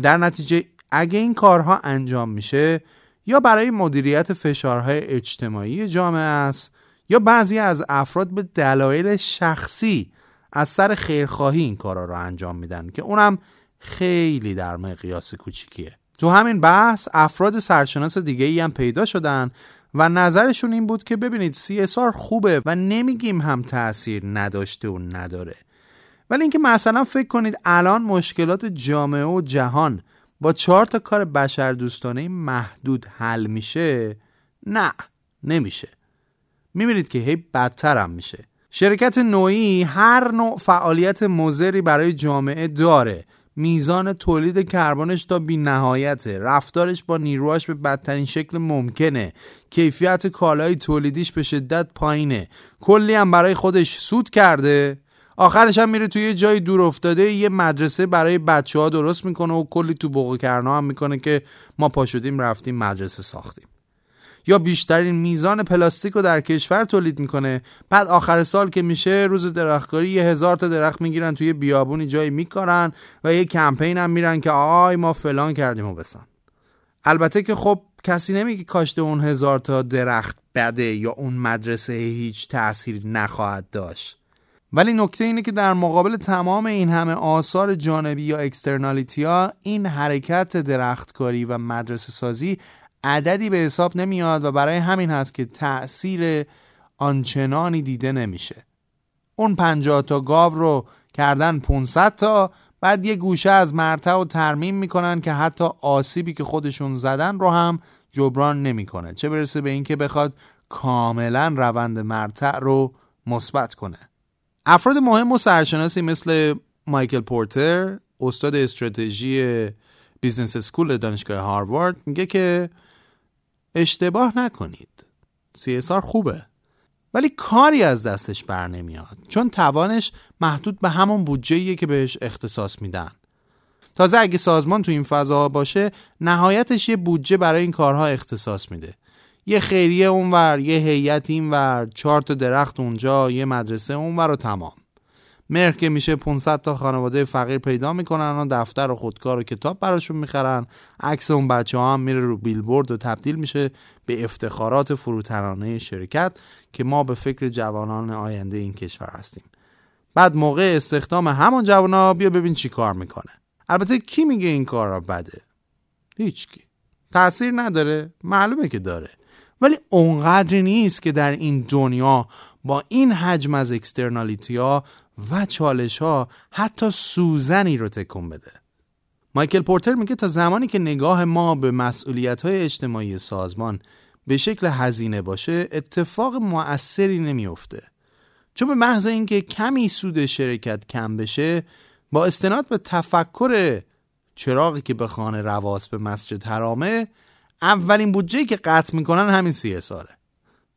در نتیجه اگه این کارها انجام میشه یا برای مدیریت فشارهای اجتماعی جامعه است یا بعضی از افراد به دلایل شخصی از سر خیرخواهی این کارا رو انجام میدن که اونم خیلی در مقیاس کوچیکیه. تو همین بحث افراد سرشناس دیگه ای هم پیدا شدن و نظرشون این بود که ببینید CSR خوبه و نمیگیم هم تاثیر نداشته و نداره. ولی اینکه مثلا فکر کنید الان مشکلات جامعه و جهان چهار تا کار بشردوستانه محدود حل میشه؟ نه نمیشه. می‌بینید که هی بدتر هم میشه. شرکت نوعی هر نوع فعالیت مزری برای جامعه داره. میزان تولید کربنش تا بی نهایته رفتارش با نیروهاش به بدترین شکل ممکنه. کیفیت کالای تولیدیش به شدت پایینه. کلی هم برای خودش سود کرده. آخرش هم میره توی یه جای دور افتاده یه مدرسه برای بچه ها درست می‌کنه و کلی تو بوق کرنا هم می‌کنه که ما پا شدیم رفتیم مدرسه ساختیم. یا بیشترین میزان پلاستیک رو در کشور تولید می‌کنه. بعد آخر سال که میشه روز درختکاری یه هزار تا درخت می‌گیرن توی بیابونی جایی میکارن و یه کمپین هم میرن که آی ما فلان کردیم و بسن. البته که خب کسی نمیگه کاشته اون هزار تا درخت بده یا اون مدرسه هیچ تأثیر نخواهد داشت. ولی نکته اینه که در مقابل تمام این همه آثار جانبی یا externality ها این حرکت درختکاری و مدرسه سازی عددی به حساب نمیاد و برای همین هست که تأثیر آنچنانی دیده نمیشه. اون 50 تا گاو رو کردن 500 تا بعد یه گوشه از مرتع و ترمیم می‌کنن که حتی آسیبی که خودشون زدن رو هم جبران نمی‌کنه. چه برسه به اینکه بخواد کاملا روند مرتع رو مثبت کنه. افراد مهم و سرشناسی مثل مایکل پورتر استاد استراتژی business school دانشگاه هاروارد میگه که اشتباه نکنید. CSR خوبه. ولی کاری از دستش بر نمیاد. چون توانش محدود به همون بودجه که بهش اختصاص میدن. تازه اگه سازمان تو این فضا باشه نهایتش یه بودجه برای این کارها اختصاص میده. یه خیریه اونور یه هیئت اینور چهار تا درخت اونجا یه مدرسه اونور و تمام. مهر که میشه 500 تا خانواده فقیر پیدا می‌کنن و دفتر و خودکار و کتاب براشون می‌خرن. عکس اون بچه ها هم میره رو بیلبورد و تبدیل میشه به افتخارات فروترانه شرکت که ما به فکر جوانان آینده این کشور هستیم. بعد موقع استخدام همون جوانا بیا ببین چی کار می‌کنه. البته کی میگه این کار را بده هیچکی تاثیر نداره. معلومه که داره. ولی اونقدری نیست که در این دنیا با این حجم از اکسترنالیتی ها و چالش ها حتی سوزنی رو تکون بده. مایکل پورتر میگه تا زمانی که نگاه ما به مسئولیت های اجتماعی سازمان به شکل هزینه باشه اتفاق مؤثری نمیافته. چون به محض اینکه کمی سود شرکت کم بشه با استناد به تفکر چراغی که به خانه رواس به مسجد حرامه اولین بودجه که قطع می‌کنن همین سی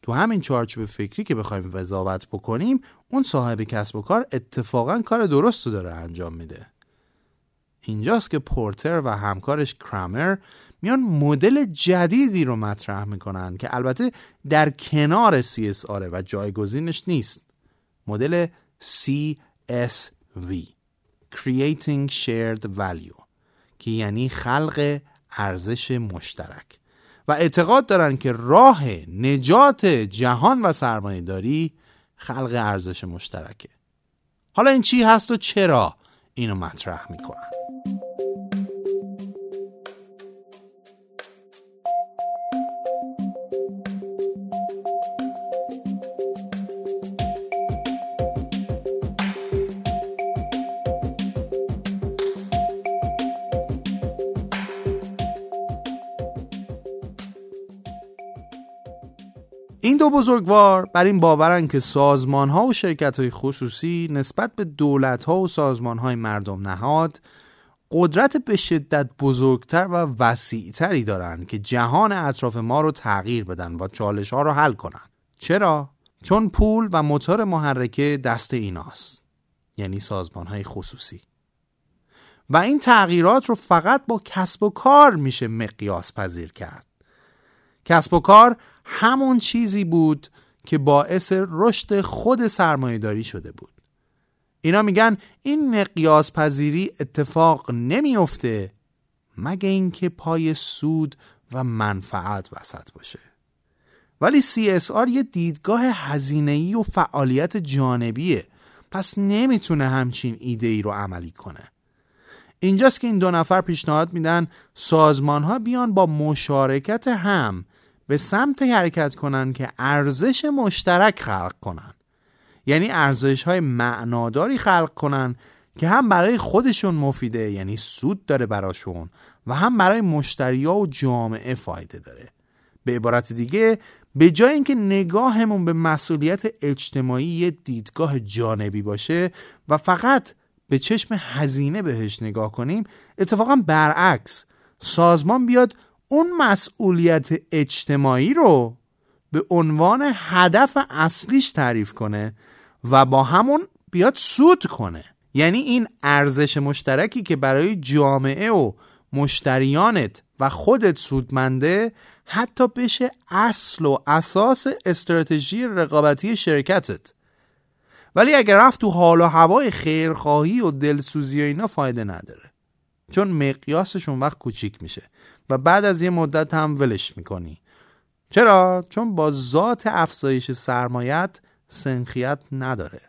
تو همین چارچوب فکری که بخوایم وضاحت بکنیم اون صاحب کسب و کار اتفاقا کار درست رو داره انجام میده. اینجاست که پورتر و همکارش کرامر میان مدل جدیدی رو مطرح می‌کنن که البته در کنار CSR و جایگزینش نیست. مدل CSV Creating Shared Value که یعنی خلق ارزش مشترک. و اعتقاد دارن که راه نجات جهان و سرمایه داری خلق ارزش مشترکه. حالا این چی هست و چرا اینو مطرح می‌کنن؟ این دو بزرگوار بر این باورن که سازمان ها و شرکت های خصوصی نسبت به دولت ها و سازمان های مردم نهاد قدرت به شدت بزرگتر و وسیعتری دارند که جهان اطراف ما رو تغییر بدن و چالش ها رو حل کنن. چرا؟ چون پول و موتور محرکه دست ایناست یعنی سازمان های خصوصی. و این تغییرات رو فقط با کسب و کار میشه مقیاس پذیر کرد. کسب و کار همون چیزی بود که باعث رشد خود سرمایهداری شده بود. اینا میگن این مقیاس پذیری اتفاق نمیافته مگه اینکه پای سود و منفعت وسط باشه. ولی CSR یه دیدگاه هزینه‌ای و فعالیت جانبیه. پس نمی‌تونه همچین ایده ای رو عملی کنه. اینجاست که این دو نفر پیشنهاد میدن سازمان ها بیان با مشارکت هم به سمت حرکت کنن که ارزش مشترک خلق کنن. یعنی ارزش های معناداری خلق کنن که هم برای خودشون مفیده یعنی سود داره براشون و هم برای مشتری و جامعه فایده داره. به عبارت دیگه به جای اینکه نگاهمون به مسئولیت اجتماعی یه دیدگاه جانبی باشه و فقط به چشم هزینه بهش نگاه کنیم اتفاقا برعکس سازمان بیاد اون مسئولیت اجتماعی رو به عنوان هدف اصلیش تعریف کنه و با همون بیاد سود کنه. یعنی این ارزش مشترکی که برای جامعه و مشتریانت و خودت سودمنده حتی بشه اصل و اساس استراتژی رقابتی شرکتت. ولی اگر رفت تو حال و هوای خیرخواهی و دلسوزی و اینا فایده نداره. چون مقیاسشون وقت کوچیک میشه. و بعد از یه مدت هم ولش می‌کنی چرا؟ چون با ذات افزایش سرمایت سنخیت نداره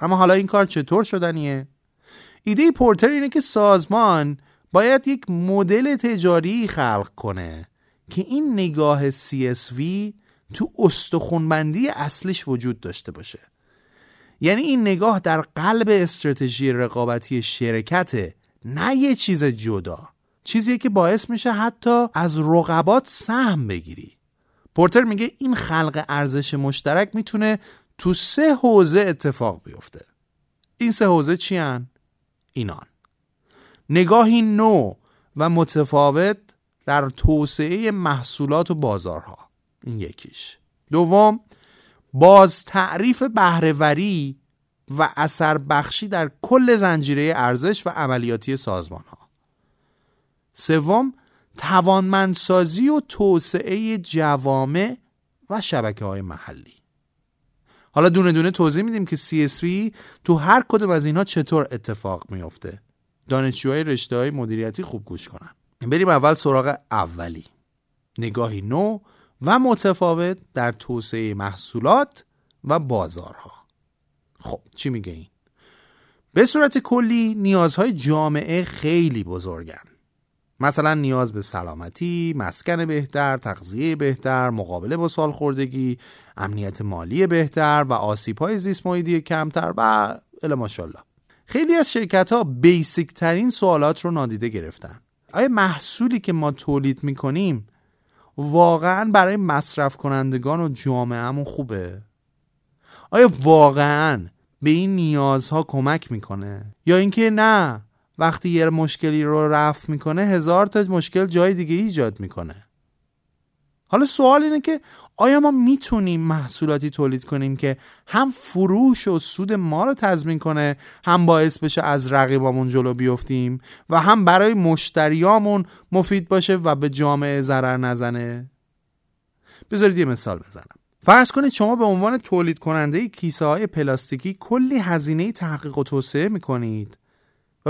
اما حالا این کار چطور شدنیه؟ ایده پورتر اینه که سازمان باید یک مدل تجاری خلق کنه که این نگاه CSV تو استخونبندی اصلش وجود داشته باشه یعنی این نگاه در قلب استراتژی رقابتی شرکته نه یه چیز جدا چیزیه که باعث میشه حتی از رقبات سهم بگیری. پورتر میگه این خلق ارزش مشترک می‌تونه تو سه حوزه اتفاق بیفته. این سه حوزه چی هن؟ اینان. نگاهی نو و متفاوت در توسعه محصولات و بازارها. این یکیش. دوم باز تعریف بهرهوری و اثر بخشی در کل زنجیره ارزش و عملیاتی سازمان. سوم توانمندسازی و توسعه جوامع و شبکه های محلی. حالا دونه دونه توضیح میدیم که CSV تو هر کدوم از اینها چطور اتفاق میفته دانشجوهای رشته های مدیریتی خوب گوش کنن. بریم اول سراغ اولی. نگاهی نو و متفاوت در توسعه محصولات و بازارها. خب چی میگه این؟ به صورت کلی نیازهای جامعه خیلی بزرگن. مثلا نیاز به سلامتی، مسکن بهتر، تغذیه بهتر، مقابله با سالخوردگی، امنیت مالی بهتر و آسیب های زیست کمتر و الی ماشاءالله. خیلی از شرکت ها بیسیک ترین سوالات رو نادیده گرفتن. آیا محصولی که ما تولید می‌کنیم واقعا برای مصرف کنندگان و جامعهمون خوبه؟ آیا واقعا به این نیازها کمک می‌کنه؟ یا اینکه نه وقتی یه مشکلی رو رفع می‌کنه هزار تا مشکل جای دیگه ایجاد می‌کنه. حالا سوال اینه که آیا ما می‌تونیم محصولاتی تولید کنیم که هم فروش و سود ما رو تضمین کنه هم باعث بشه از رقیبامون جلو بیفتیم و هم برای مشتریامون مفید باشه و به جامعه ضرر نزنه؟ بذارید یه مثال بزنم. فرض کنید شما به عنوان تولید کننده کیسه های پلاستیکی کلی هزینه تحقیق و توسعه می‌کنید.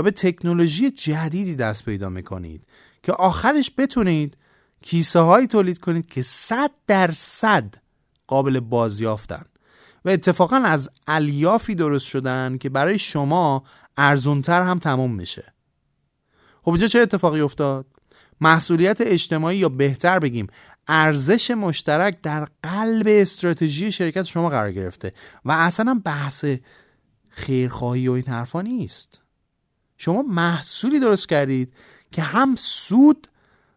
به تکنولوژی جدیدی دست پیدا می‌کنید که آخرش بتونید کیسه هایی تولید کنید که صد درصد قابل بازیافتن و اتفاقا از الیافی درست شدن که برای شما ارزونتر هم تموم میشه خب اینجا چه اتفاقی افتاد؟ محصولیت اجتماعی یا بهتر بگیم ارزش مشترک در قلب استراتژی شرکت شما قرار گرفته و اصلا بحث خیرخواهی و این حرفا نیست شما محصولی درست کردید که هم سود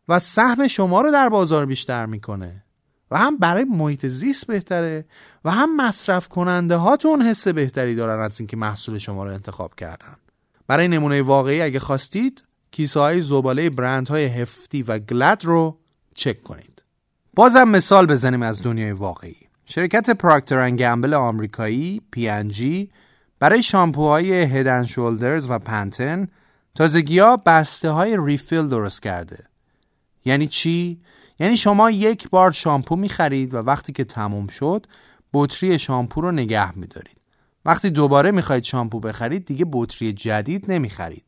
و سهم شما رو در بازار بیشتر می‌کنه و هم برای محیط زیست بهتره و هم مصرف کننده هاتون حس بهتری دارن از اینکه محصول شما رو انتخاب کردن. برای نمونه واقعی اگه خواستید کیسه های زباله برند های هفتی و گلد رو چک کنید. بازم مثال بزنیم از دنیای واقعی. شرکت پراکتر گمبل آمریکایی PNG برای شامپوهای Head and Shoulders و Pantene تازگی ها بسته های refill درست کرده یعنی چی؟ یعنی شما یک بار شامپو می خرید و وقتی که تموم شد بطری شامپو رو نگه می دارید. وقتی دوباره می خواهید شامپو بخرید دیگه بطری جدید نمی خرید.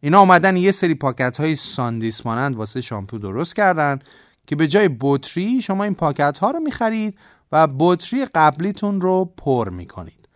اینا آمدن یه سری پاکت های ساندیس مانند واسه شامپو درست کردن که به جای بطری شما این پاکت ها رو می خرید و بطری قبلیتون رو پر می کنید.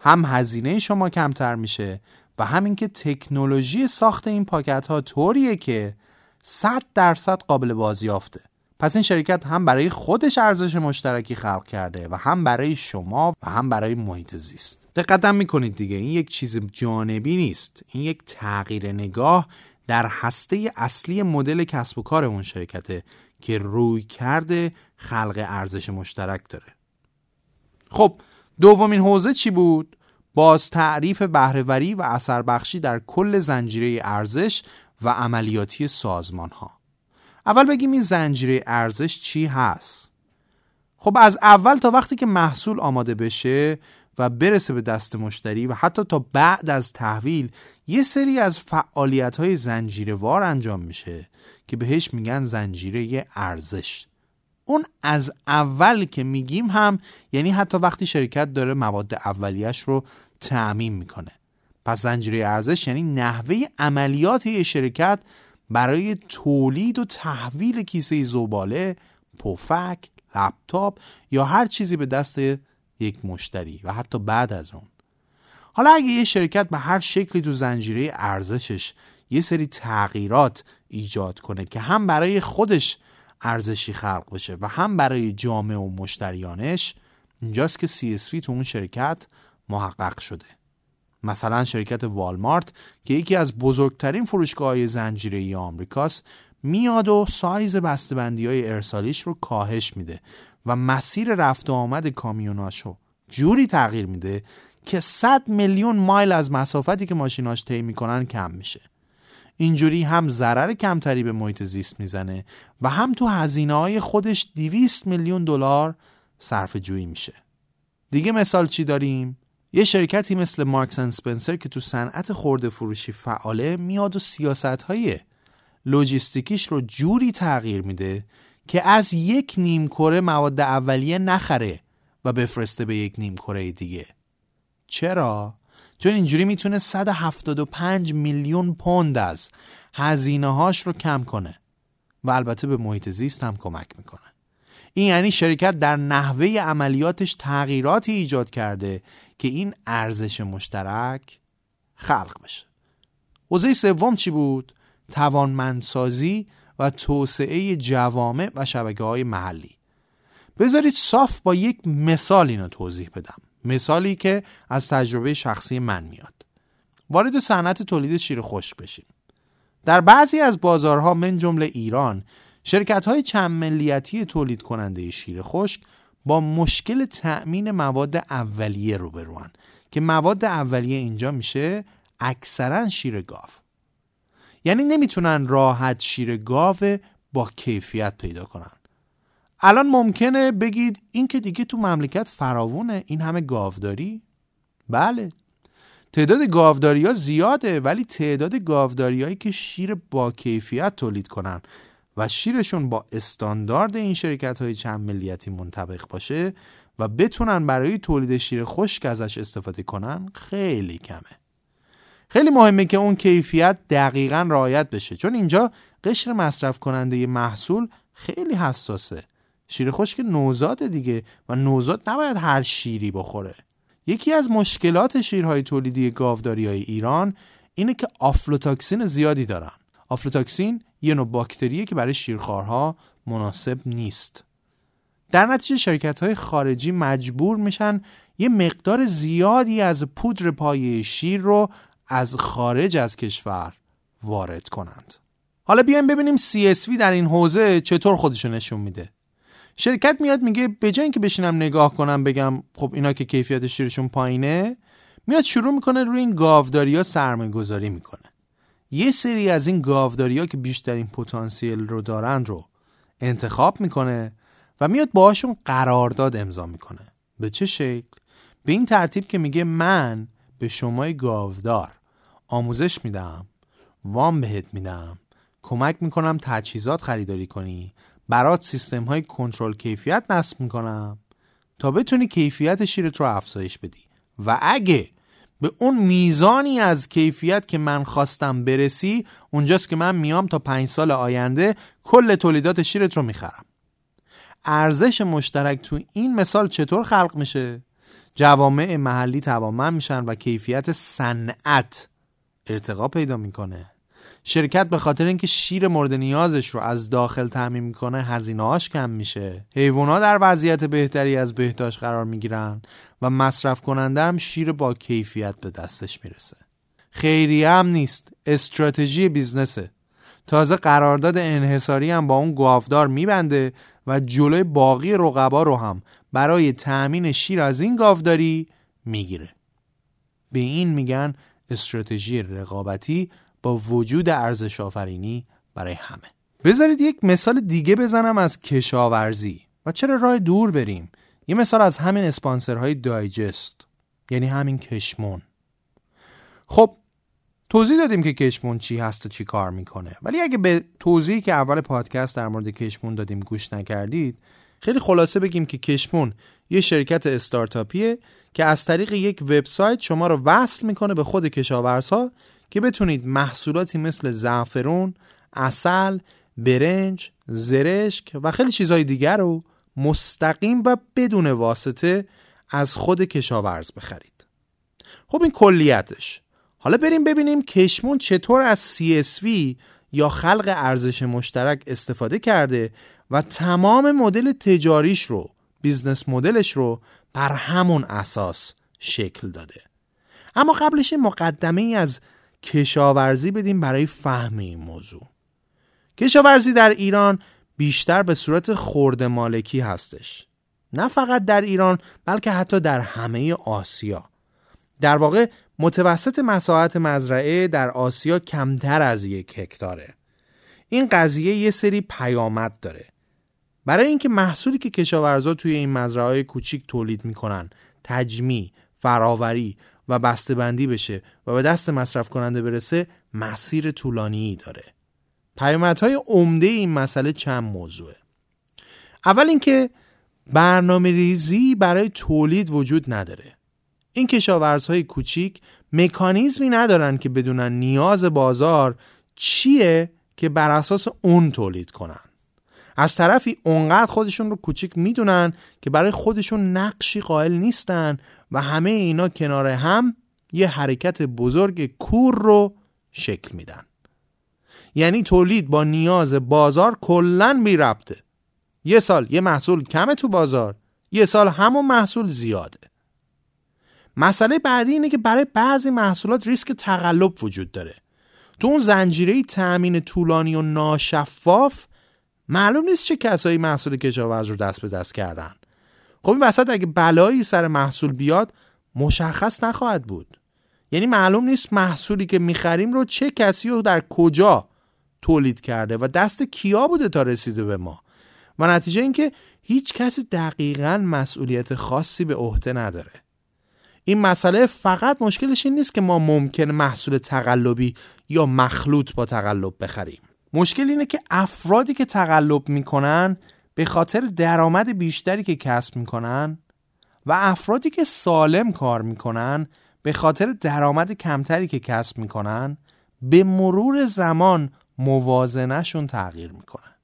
هم هزینه شما کمتر میشه و همین که تکنولوژی ساخت این پاکت ها طوریه که 100 درصد قابل بازیافته. پس این شرکت هم برای خودش ارزش مشترکی خلق کرده و هم برای شما و هم برای محیط زیست. دقت می‌کنید دیگه این یک چیز جانبی نیست. این یک تغییر نگاه در هسته اصلی مدل کسب و کار اون شرکته که روی کرده خلق ارزش مشترک داره. خب دومین حوزه چی بود؟ باز تعریف بهرهوری و اثر بخشی در کل زنجیره ارزش و عملیاتی سازمان ها اول بگیم این زنجیره ارزش چی هست؟ خب از اول تا وقتی که محصول آماده بشه و برسه به دست مشتری و حتی تا بعد از تحویل یه سری از فعالیت های زنجیره وار انجام میشه که بهش میگن زنجیره ارزش. اون از اول که میگیم هم یعنی حتی وقتی شرکت داره مواد اولیش رو تعمین می‌کنه. پس زنجیره ارزش یعنی نحوه عملیات یه شرکت برای تولید و تحویل کیسه زباله، پفک، لپتاپ یا هر چیزی به دست یک مشتری و حتی بعد از اون. حالا اگه یه شرکت به هر شکلی تو زنجیره ارزشش یه سری تغییرات ایجاد کنه که هم برای خودش ارزشی خلق بشه. و هم برای جامعه و مشتریانش اینجاست که CSV تو اون شرکت محقق شده. مثلا شرکت والمارت که یکی از بزرگترین فروشگاه های زنجیره آمریکاست میاد و سایز بسته‌بندی های ارسالیش رو کاهش میده و مسیر رفت و آمد کامیوناشو جوری تغییر میده که 100 میلیون مایل از مسافتی که ماشیناش طی می‌کنن کم میشه. اینجوری هم ضرر کمتری به محیط زیست می‌زنه و هم تو هزینه های خودش 200 میلیون دلار صرف جویی میشه. دیگه مثال چی داریم؟ یه شرکتی مثل مارکس سپنسر که تو صنعت خورده فروشی فعاله میاد و سیاست های لوجیستیکیش رو جوری تغییر میده که از یک نیم کره مواد اولیه نخره و بفرسته به یک نیم کره دیگه. چرا؟ چون اینجوری می‌تونه 175 میلیون پوند از هزینه هاش رو کم کنه و البته به محیط زیست هم کمک می‌کنه. این یعنی شرکت در نحوه عملیاتش تغییراتی ایجاد کرده که این ارزش مشترک خلق بشه. حوزه سوم چی بود؟ توانمندسازی و توسعه جوامع و شبکه های محلی. بذارید صاف با یک مثال اینو توضیح بدم. مثالی که از تجربه شخصی من میاد. وارد صنعت تولید شیر خشک بشیم. در بعضی از بازارها من جمله ایران شرکت های چند ملیتی تولید کننده شیر خشک با مشکل تأمین مواد اولیه روبروان که مواد اولیه اینجا میشه اکثرا شیر گاو. یعنی نمی‌تونن راحت شیر گاو با کیفیت پیدا کنن. الان ممکنه بگید این که دیگه تو مملکت فراوونه این همه گاوداری؟ بله. تعداد گاوداری ها زیاده ولی تعداد گاوداری که شیر با کیفیت تولید کنن و شیرشون با استاندارد این شرکت های چند ملیتی منطبق باشه و بتونن برای تولید شیر خشک ازش استفاده کنن خیلی کمه. خیلی مهمه که اون کیفیت دقیقا رعایت بشه چون اینجا قشر مصرف کننده محصول خیلی حساسه. شیر خشک نوزاد دیگه و نوزاد نباید هر شیری بخوره. یکی از مشکلات شیرهای تولیدی گاوداری های ایران اینه که آفلوتاکسین زیادی دارن. آفلوتاکسین یه نوع باکتریه که برای شیرخوارها مناسب نیست. در نتیجه شرکت های خارجی مجبور میشن یه مقدار زیادی از پودر پایه شیر رو از خارج از کشور وارد کنند. حالا بیایم ببینیم CSV در این حوزه چطور خودشو نشون میده. شرکت میاد میگه به جای اینکه بشینم نگاه کنم بگم خب اینا که کیفیت شیرشون پایینه میاد شروع می‌کنه روی این گاوداری ها سرمایه گذاری می‌کنه. یه سری از این گاوداری ها که بیشترین پتانسیل رو دارند رو انتخاب می‌کنه و میاد باهاشون قرارداد امضا می‌کنه. به چه شکل؟ به این ترتیب که میگه من به شما گاودار آموزش میدم وام بهت میدم کمک می‌کنم تجهیزات خریداری کنی برات سیستم های کنترل کیفیت نصب می‌کنم تا بتونی کیفیت شیرت رو افزایش بدی. و اگه به اون میزانی از کیفیت که من خواستم برسی اونجاست که من میام تا پنج سال آینده کل تولیدات شیرت رو می‌خرم. ارزش مشترک تو این مثال چطور خلق میشه؟ جوامع محلی توانمند میشن و کیفیت صنعت ارتقا پیدا می‌کنه. شرکت به خاطر اینکه شیر مورد نیازش رو از داخل تعمین می‌کنه هزینه‌هاش کم میشه. حیوانات در وضعیت بهتری از بهداشت قرار می‌گیرن و مصرف کننده هم شیر با کیفیت به دستش می‌رسه. خیریه هم نیست استراتژی بیزنسه. تازه قرارداد انحصاری هم با اون گاودار میبنده و جلوی باقی رقبا رو هم برای تأمین شیر از این گاوداری می‌گیره. به این میگن استراتژی رقابتی با وجود ارزش آفرینی برای همه. بذارید یک مثال دیگه بزنم از کشاورزی. و چرا راه دور بریم؟ یه مثال از همین اسپانسرهای دایجست یعنی همین کشمون. خب توضیح دادیم که کشمون چی هست و چی کار می‌کنه. ولی اگه به توضیحی که اول پادکست در مورد کشمون دادیم گوش نکردید خیلی خلاصه بگیم که کشمون یه شرکت استارتاپیه که از طریق یک وبسایت شما رو وصل می‌کنه به خود کشاورزها که بتونید محصولاتی مثل زعفرون، اصل، برنج، زرشک و خیلی چیزهای دیگر رو مستقیم و بدون واسطه از خود کشاورز بخرید. خب این کلیتش. حالا بریم ببینیم کشمون چطور از CSV یا خلق ارزش مشترک استفاده کرده و تمام مدل تجاریش رو business model ش رو بر همون اساس شکل داده اما قبلش مقدمه ای از کشاورزی بدیم برای فهم این موضوع. کشاورزی در ایران بیشتر به صورت خورده مالکی هستش. نه فقط در ایران بلکه حتی در همه آسیا. در واقع متوسط مساحت مزرعه در آسیا کمتر از یک هکتاره. این قضیه یه سری پیامد داره. برای اینکه محصولی که کشاورزا توی این مزرعه کوچیک تولید می‌کنن تجمی، فراوری و بسته‌بندی بشه و به دست مصرف کننده برسه مسیر طولانی داره. پیامدهای عمده این مسئله چند موضوعه. اول اینکه برنامه ریزی برای تولید وجود نداره. این کشاورزهای کوچیک مکانیزمی ندارن که بدونن نیاز بازار چیه که بر اساس اون تولید کنن. از طرفی اونقدر خودشون رو کوچیک می‌دونن که برای خودشون نقشی قائل نیستن و همه اینا کنار هم یه حرکت بزرگ کور رو شکل میدن. یعنی تولید با نیاز بازار کلا بی ربطه. یه سال یه محصول کمه تو بازار یه سال همون محصول زیاده. مسئله بعدی اینه که برای بعضی محصولات ریسک تقلب وجود داره. تو اون زنجیره تأمین طولانی و ناشفاف معلوم نیست چه کسایی محصول کشاورز رو دست به دست کردن. خب این وسط اگه بلایی سر محصول بیاد مشخص نخواهد بود. یعنی معلوم نیست محصولی که می‌خریم رو چه کسی رو در کجا تولید کرده و دست کیا بوده تا رسیده به ما. و نتیجه اینکه هیچ کسی دقیقا مسئولیت خاصی به عهده نداره. این مسئله فقط مشکلش این نیست که ما ممکن محصول تقلبی یا مخلوط با تقلب بخریم. مشکل اینه که افرادی که تقلب می‌کنن به خاطر درآمد بیشتری که کسب می‌کنن و افرادی که سالم کار می‌کنن به خاطر درآمد کمتری که کسب می‌کنن به مرور زمان موازنهشون تغییر می‌کنن.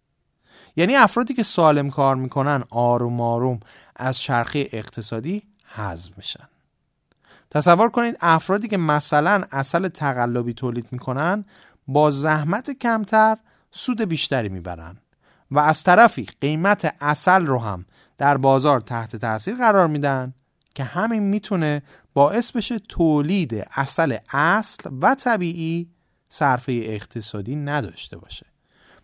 یعنی افرادی که سالم کار می‌کنن آروم آروم از چرخه اقتصادی حذف میشن. تصور کنید افرادی که مثلا اصل تقلبی تولید می‌کنن با زحمت کمتر سود بیشتری می‌برن. و از طرفی قیمت اصل رو هم در بازار تحت تاثیر قرار میدن که همین می‌تونه باعث بشه تولید اصل اصل و طبیعی صرفه اقتصادی نداشته باشه.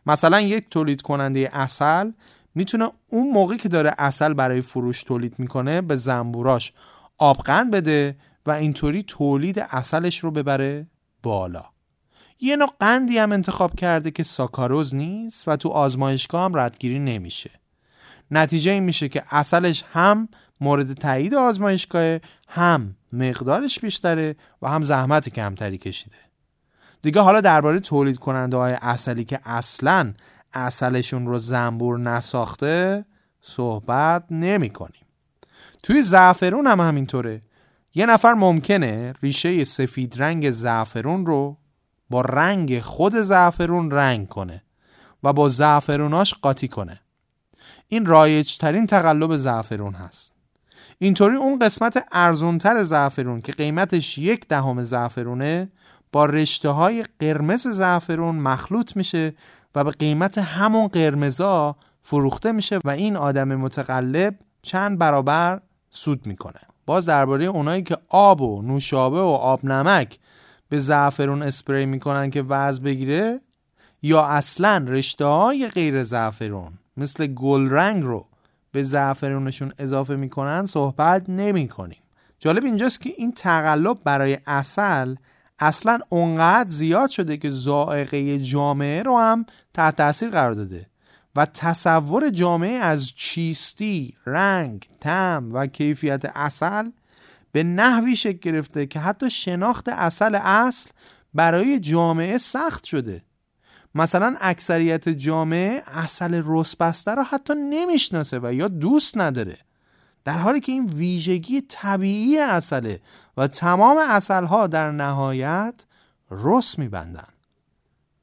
مثلا یک تولید کننده اصل می‌تونه اون موقعی که داره اصل برای فروش تولید می‌کنه به زنبوراش آبقند بده و اینطوری تولید اصلش رو ببره بالا. یه نوع قندی هم انتخاب کرده که ساکاروز نیست و تو آزمایشگاه هم ردگیری نمیشه. نتیجه این میشه که اصلش هم مورد تایید آزمایشگاه هم مقدارش بیشتره و هم زحمت کمتری کشیده. دیگه حالا درباره تولید کننده های اصلی که اصلا اصلشون رو زنبور نساخته صحبت نمی کنیم. توی زعفرون هم همینطوره. یه نفر ممکنه ریشه سفید رنگ زعفرون رو با رنگ خود زعفرون رنگ کنه و با زعفروناش قاطی کنه. این رایج ترین تقلب زعفرون هست. اینطوری اون قسمت ارزونتر زعفرون که قیمتش یک دهم زعفرونه با رشته های قرمز زعفرون مخلوط میشه و به قیمت همون قرمزا فروخته میشه و این آدم متقلب چند برابر سود می‌کنه. باز درباره اونایی که آب و نوشابه و آب نمک به زعفرون اسپری می‌کنن که وزن بگیره یا اصلا رشته های غیر زعفرون مثل گل رنگ رو به زعفرونشون اضافه می‌کنن صحبت نمی کنیم جالب اینجاست که این تقلب برای اصل اصلا اونقدر زیاد شده که زائقه جامعه رو هم تحت تاثیر قرار داده و تصور جامعه از چیستی، رنگ، تم و کیفیت اصل به نحوی شکل گرفته که حتی شناخت اصل اصل برای جامعه سخت شده. مثلا اکثریت جامعه اصل رسبسته رو حتی نمی‌شناسه و یا دوست نداره. در حالی که این ویژگی طبیعی اصله و تمام اصلها در نهایت رس میبندن.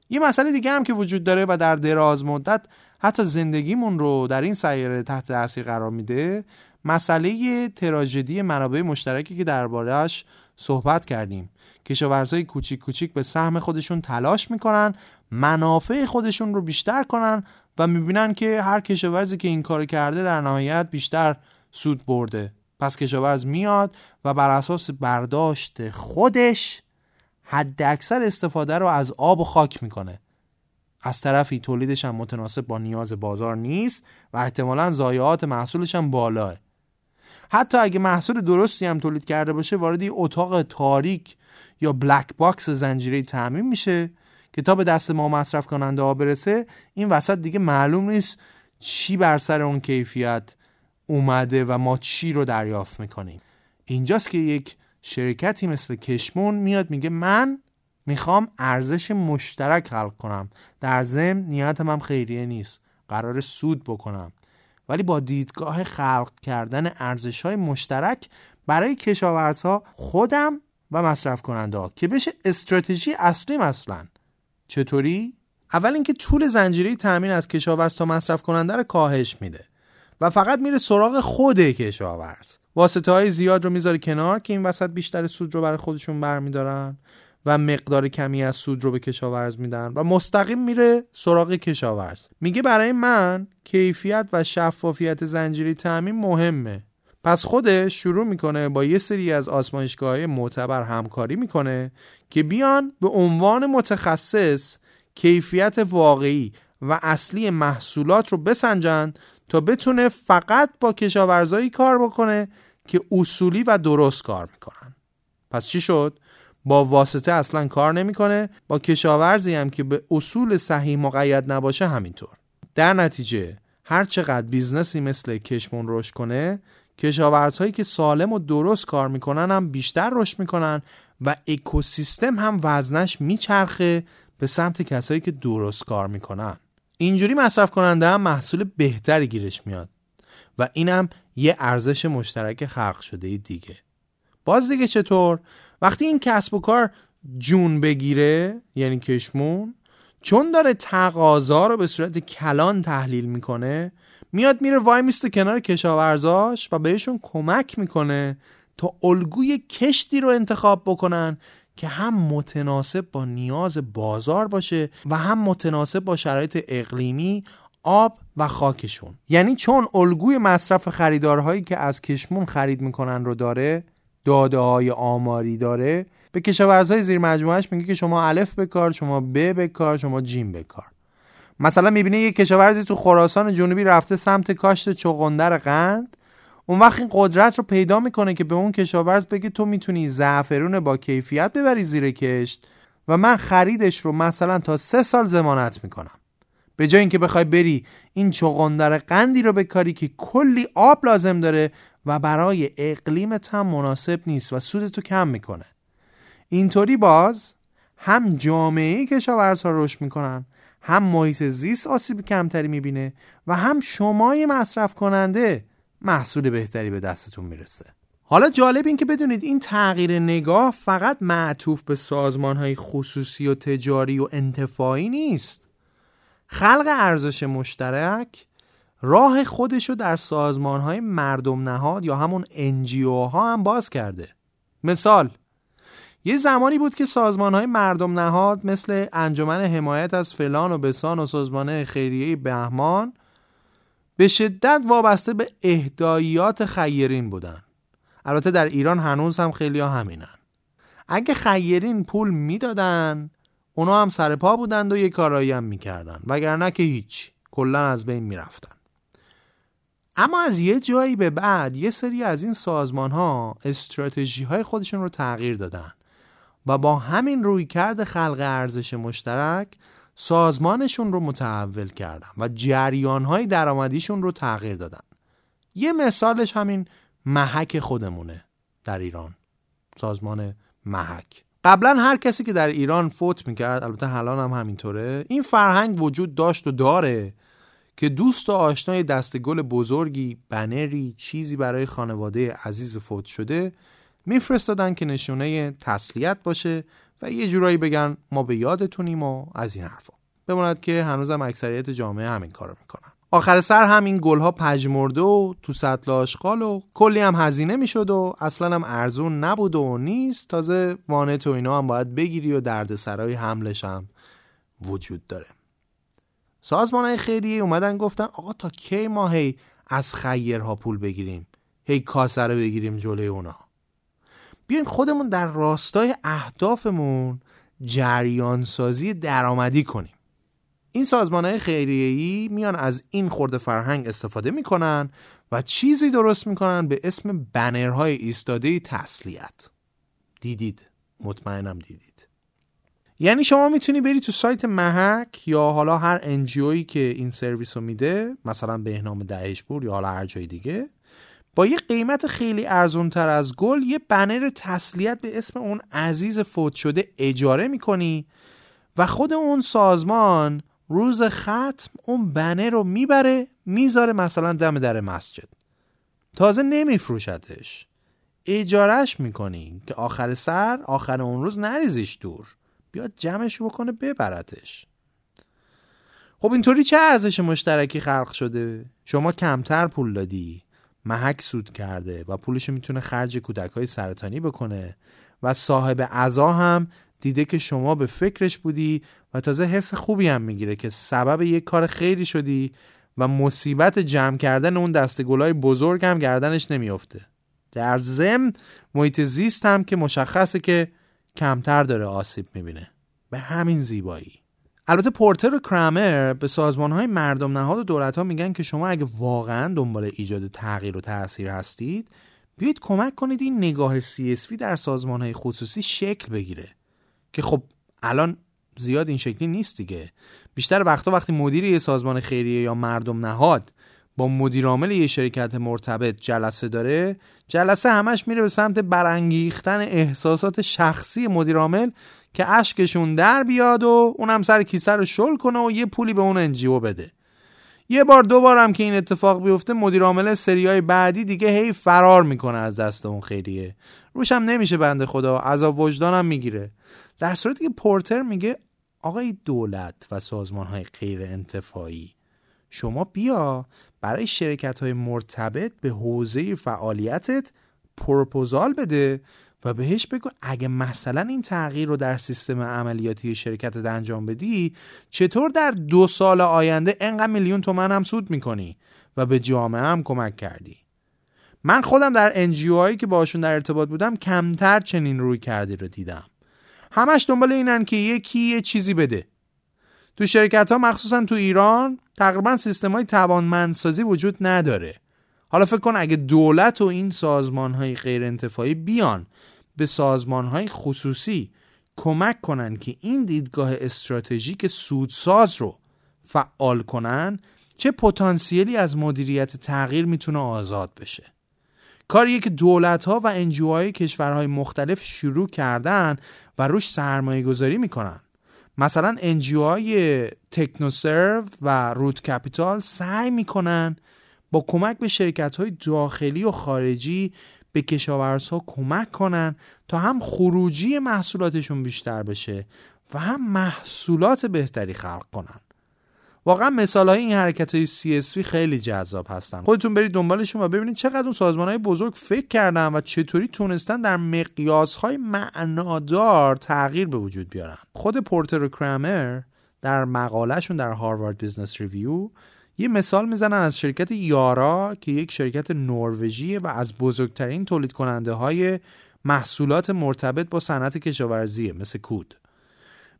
یه مسئله دیگه هم که وجود داره و در دراز مدت حتی زندگیمون رو در این سیاره تحت تاثیر قرار میده مسئله تراژدی منابع مشترکی که دربارهش صحبت کردیم. کشاورزای کوچیک کوچیک به سهم خودشون تلاش می‌کنن منافع خودشون رو بیشتر کنن و می‌بینن که هر کشاورزی که این کار کرده در نهایت بیشتر سود برده. پس کشاورز میاد و بر اساس برداشت خودش حد اکثر استفاده رو از آب و خاک می‌کنه. از طرفی تولیدش هم متناسب با نیاز بازار نیست و احتمالا ضایعات محصولش هم بالاه. حتی اگه محصول درستی هم تولید کرده باشه وارد یه اتاق تاریک یا black box زنجیره تأمین میشه که تا به دست ما مصرف کننده ها برسه. این وسط دیگه معلوم نیست چی بر سر اون کیفیت اومده و ما چی رو دریافت می‌کنیم. اینجاست که یک شرکتی مثل کشمون میاد میگه من می‌خوام ارزش مشترک خلق کنم. در ضمن نیتم هم خیریه نیست. قرار سود بکنم. ولی با دیدگاه خلق کردن ارزش های مشترک برای کشاورزها خودم و مصرف کننده ها که بشه استراتژی اصلی مثلا. چطوری؟ اول اینکه طول زنجیره تامین از کشاورز تا مصرف کننده رو کاهش میده و فقط میره سراغ خود کشاورز. واسطه های زیاد رو می‌ذاره کنار که این وسط بیشتر سود رو برای خودشون برمیدارن. و مقدار کمی از سود رو به کشاورز میدن و مستقیم میره سراغ کشاورز. میگه برای من کیفیت و شفافیت زنجیری تامین مهمه. پس خودش شروع می‌کنه با یه سری از آزمایشگاه معتبر همکاری می‌کنه که بیان به عنوان متخصص کیفیت واقعی و اصلی محصولات رو بسنجن تا بتونه فقط با کشاورزایی کار بکنه که اصولی و درست کار می‌کنن. پس چی شد؟ با واسطه اصلا کار نمی‌کنه با کشاورزی هم که به اصول صحیح مقید نباشه همینطور. در نتیجه هر چقدر business ی مثل کشمون رشد کنه کشاورزهایی که سالم و درست کار می‌کنن هم بیشتر رشد می‌کنن و اکوسیستم هم وزنش میچرخه به سمت کسایی که درست کار می‌کنن. اینجوری مصرف کننده هم محصول بهتری گیرش میاد و اینم یه ارزش مشترک خلق شده دیگه. باز دیگه چطور؟ وقتی این کسب و کار جون بگیره یعنی کشمون چون داره تقاضا رو به صورت کلان تحلیل می‌کنه میاد میره وای میسته کنار کشاورزاش و بهشون کمک می‌کنه تا الگوی کشتی رو انتخاب بکنن که هم متناسب با نیاز بازار باشه و هم متناسب با شرایط اقلیمی آب و خاکشون. یعنی چون الگوی مصرف خریدارهایی که از کشمون خرید می‌کنن رو داره داده های آماری داره به کشاورزهای زیر مجموعهش میگه که شما الف بکار شما ب بکار شما جیم بکار. مثلا می‌بینه یه کشاورزی تو خراسان جنوبی رفته سمت کاشت چغندر قند. اون وقت این قدرت رو پیدا می‌کنه که به اون کشاورز بگه تو می‌تونی زعفرون با کیفیت ببری زیر کشت و من خریدش رو مثلا تا سه سال زمانت می‌کنم. به جای اینکه بخوای بری این چغندر قندی رو بکاری که کلی آب لازم داره و برای اقلیمت هم مناسب نیست و سودتو کم می‌کنه. اینطوری باز هم جامعه کشاورزها رشد می‌کنن هم محیط زیست آسیب کمتری می‌بینه و هم شمای مصرف کننده محصول بهتری به دستتون می‌رسه. حالا جالب این که بدونید این تغییر نگاه فقط معطوف به سازمان های خصوصی و تجاری و انتفاعی نیست. خلق ارزش مشترک راه خودشو در سازمان های مردم نهاد یا همون انجیو ها هم باز کرده. مثال یه زمانی بود که سازمان های مردم نهاد مثل انجمن حمایت از فلان و بسان و سازمان خیریه بهمان به شدت وابسته به اهداییات خیرین بودن. البته در ایران هنوز هم خیلی همینن. اگه خیرین پول می‌دادن اونا هم سر پا بودند و یه کارایی هم می‌کردن. وگرنه که هیچ کلا از بین می‌رفتن. اما از یه جایی به بعد یه سری از این سازمان ها استراتژی های خودشون رو تغییر دادن و با همین رویکرد خلق ارزش مشترک سازمانشون رو متحول کردن و جریان های درآمدیشون رو تغییر دادن. یه مثالش همین محک خودمونه در ایران سازمان محک. قبلا هر کسی که در ایران فوت می‌کرد البته حالا هم همینطوره این فرهنگ وجود داشت و داره. که دوست و آشنای دستگل بزرگی بنری چیزی برای خانواده عزیز فوت شده میفرستادن که نشونه تسلیت باشه و یه جورایی بگن ما به یادتونیم و از این حرفا. بماند که هنوزم اکثریت جامعه همین کارو می‌کنن. آخر سر همین گلها پژمرده و تو سطل آشغال و کلی هم هزینه می‌شد و اصلا هم ارزون نبود و نیست. تازه وانت و اینا هم باید بگیری و دردسرای حملش هم وجود داره. سازمان های خیریه اومدن گفتن آقا تا کی ما هی از خیرها پول بگیریم؟ هی کاسه رو بگیریم جلوی اونا. بیاین خودمون در راستای اهدافمون جریان سازی درآمدی کنیم. این سازمان های خیریه‌ای میان از این خورده فرهنگ استفاده می‌کنن و چیزی درست می‌کنن به اسم بنرهای ایستاده تسلیت. دیدید؟ مطمئنم دیدید. یعنی شما می‌تونی بری تو سایت محک یا حالا هر انجیویی که این سرویس رو میده مثلا بهنام دهشپور یا حالا هر جای دیگه با یه قیمت خیلی ارزون تر از گل یه بنر تسلیت به اسم اون عزیز فوت شده اجاره می‌کنی و خود اون سازمان روز ختم اون بنر رو می‌بره می‌ذاره مثلا دم در مسجد. تازه نمیفروشتش اجارش می‌کنی که آخر سر آخر اون روز نریزیش دور. بیاد جمعش بکنه ببرتش. خب اینطوری چه ارزش مشترکی خلق شده؟ شما کمتر پول دادی محک سود کرده و پولش می‌تونه خرج کودک های سرطانی بکنه و صاحب عزا هم دیده که شما به فکرش بودی و تازه حس خوبی هم می‌گیره که سبب یک کار خیلی شدی و مصیبت جمع کردن اون دسته گلای بزرگ هم گردنش نمیافته. در ضمن محیط زیست هم که مشخصه که کمتر داره آسیب می‌بینه. به همین زیبایی. البته پورتر و کرامر به سازمان های مردم نهاد و دولت ها میگن که شما اگه واقعا دنبال ایجاد تغییر و تاثیر هستید بیایید کمک کنید این نگاه CSV در سازمان های خصوصی شکل بگیره. که خب الان زیاد این شکلی نیست دیگه. بیشتر وقتا وقتی مدیر یه سازمان خیریه یا مردم نهاد با مدیرعامل یه شرکت مرتبط جلسه داره. جلسه همش میره به سمت برانگیختن احساسات شخصی مدیرعامل که اشکشون در بیاد و اونم سر کیسه رو شل کنه و یه پولی به اون انجیو بده. یه بار دو بار هم که این اتفاق بیفته مدیر عامل سریای بعدی دیگه هی فرار می‌کنه از دست اون خیریه. روش هم نمیشه بنده خدا عذاب وجدانم می‌گیره. در صورتی که پورتر میگه آقای دولت و سازمان های غیر انتفاعی شما بیا برای شرکت های مرتبط به حوزه فعالیتت پروپوزال بده و بهش بگو اگه مثلا این تغییر رو در سیستم عملیاتی شرکتت انجام بدی چطور در دو سال آینده انقدر میلیون تومن هم سود می‌کنی و به جامعه هم کمک کردی؟ من خودم در انجیو هایی که باشون در ارتباط بودم کمتر چنین روی کردی رو دیدم. همش دنبال اینن که یکی یه چیزی بده. تو شرکت ها مخصوصا تو ایران تقریبا سیستم های توانمندسازی وجود نداره. حالا فکر کن اگه دولت و این سازمان های غیر انتفاعی بیان به سازمان های خصوصی کمک کنن که این دیدگاه استراتژیک سودساز رو فعال کنن چه پتانسیلی از مدیریت تغییر می‌تونه آزاد بشه؟ کاریه که دولت ها و انجیوهای کشورهای مختلف شروع کردن و روش سرمایه گذاری می‌کنن. مثلا انجیوهای تکنوسرو و روت کپیتال سعی می‌کنن با کمک به شرکت های داخلی و خارجی به کشاورزها کمک کنن تا هم خروجی محصولاتشون بیشتر بشه و هم محصولات بهتری خلق کنن. واقعا مثال های این حرکت های CSV خیلی جذاب هستن. خودتون برید دنبالشون و ببینید چقدر اون سازمان های بزرگ فکر کردن و چطوری تونستن در مقیاس های معنادار تغییر به وجود بیارن. خود پورتر و کرامر در مقالهشون در Harvard Business Review یه مثال می‌زنن از شرکت یارا که یک شرکت نروژیه و از بزرگترین تولید کننده های محصولات مرتبط با صنعت کشاورزیه مثل کود.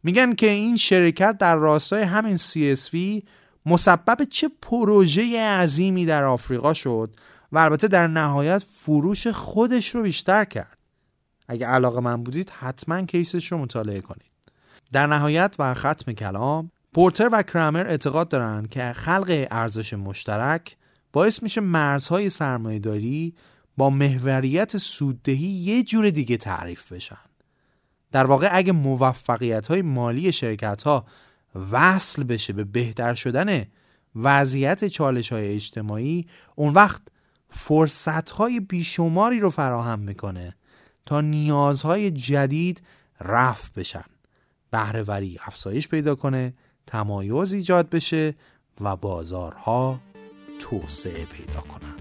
میگن که این شرکت در راستای همین CSV مسبب چه پروژه عظیمی در آفریقا شد و البته در نهایت فروش خودش رو بیشتر کرد. اگه علاقه من بودید حتما کیسش رو مطالعه کنید. در نهایت و ختم کلام پورتر و کرامر اعتقاد دارند که خلق ارزش مشترک باعث میشه مرزهای سرمایهداری با محوریت سوددهی یه جور دیگه تعریف بشن. در واقع اگه موفقیت های مالی شرکت ها وصل بشه به بهتر شدن وضعیت چالش های اجتماعی اون وقت فرصت های بیشماری رو فراهم می‌کنه تا نیازهای جدید رفع بشن. بهرهوری افزایش پیدا کنه تمایز ایجاد بشه و بازارها توسعه پیدا کنن.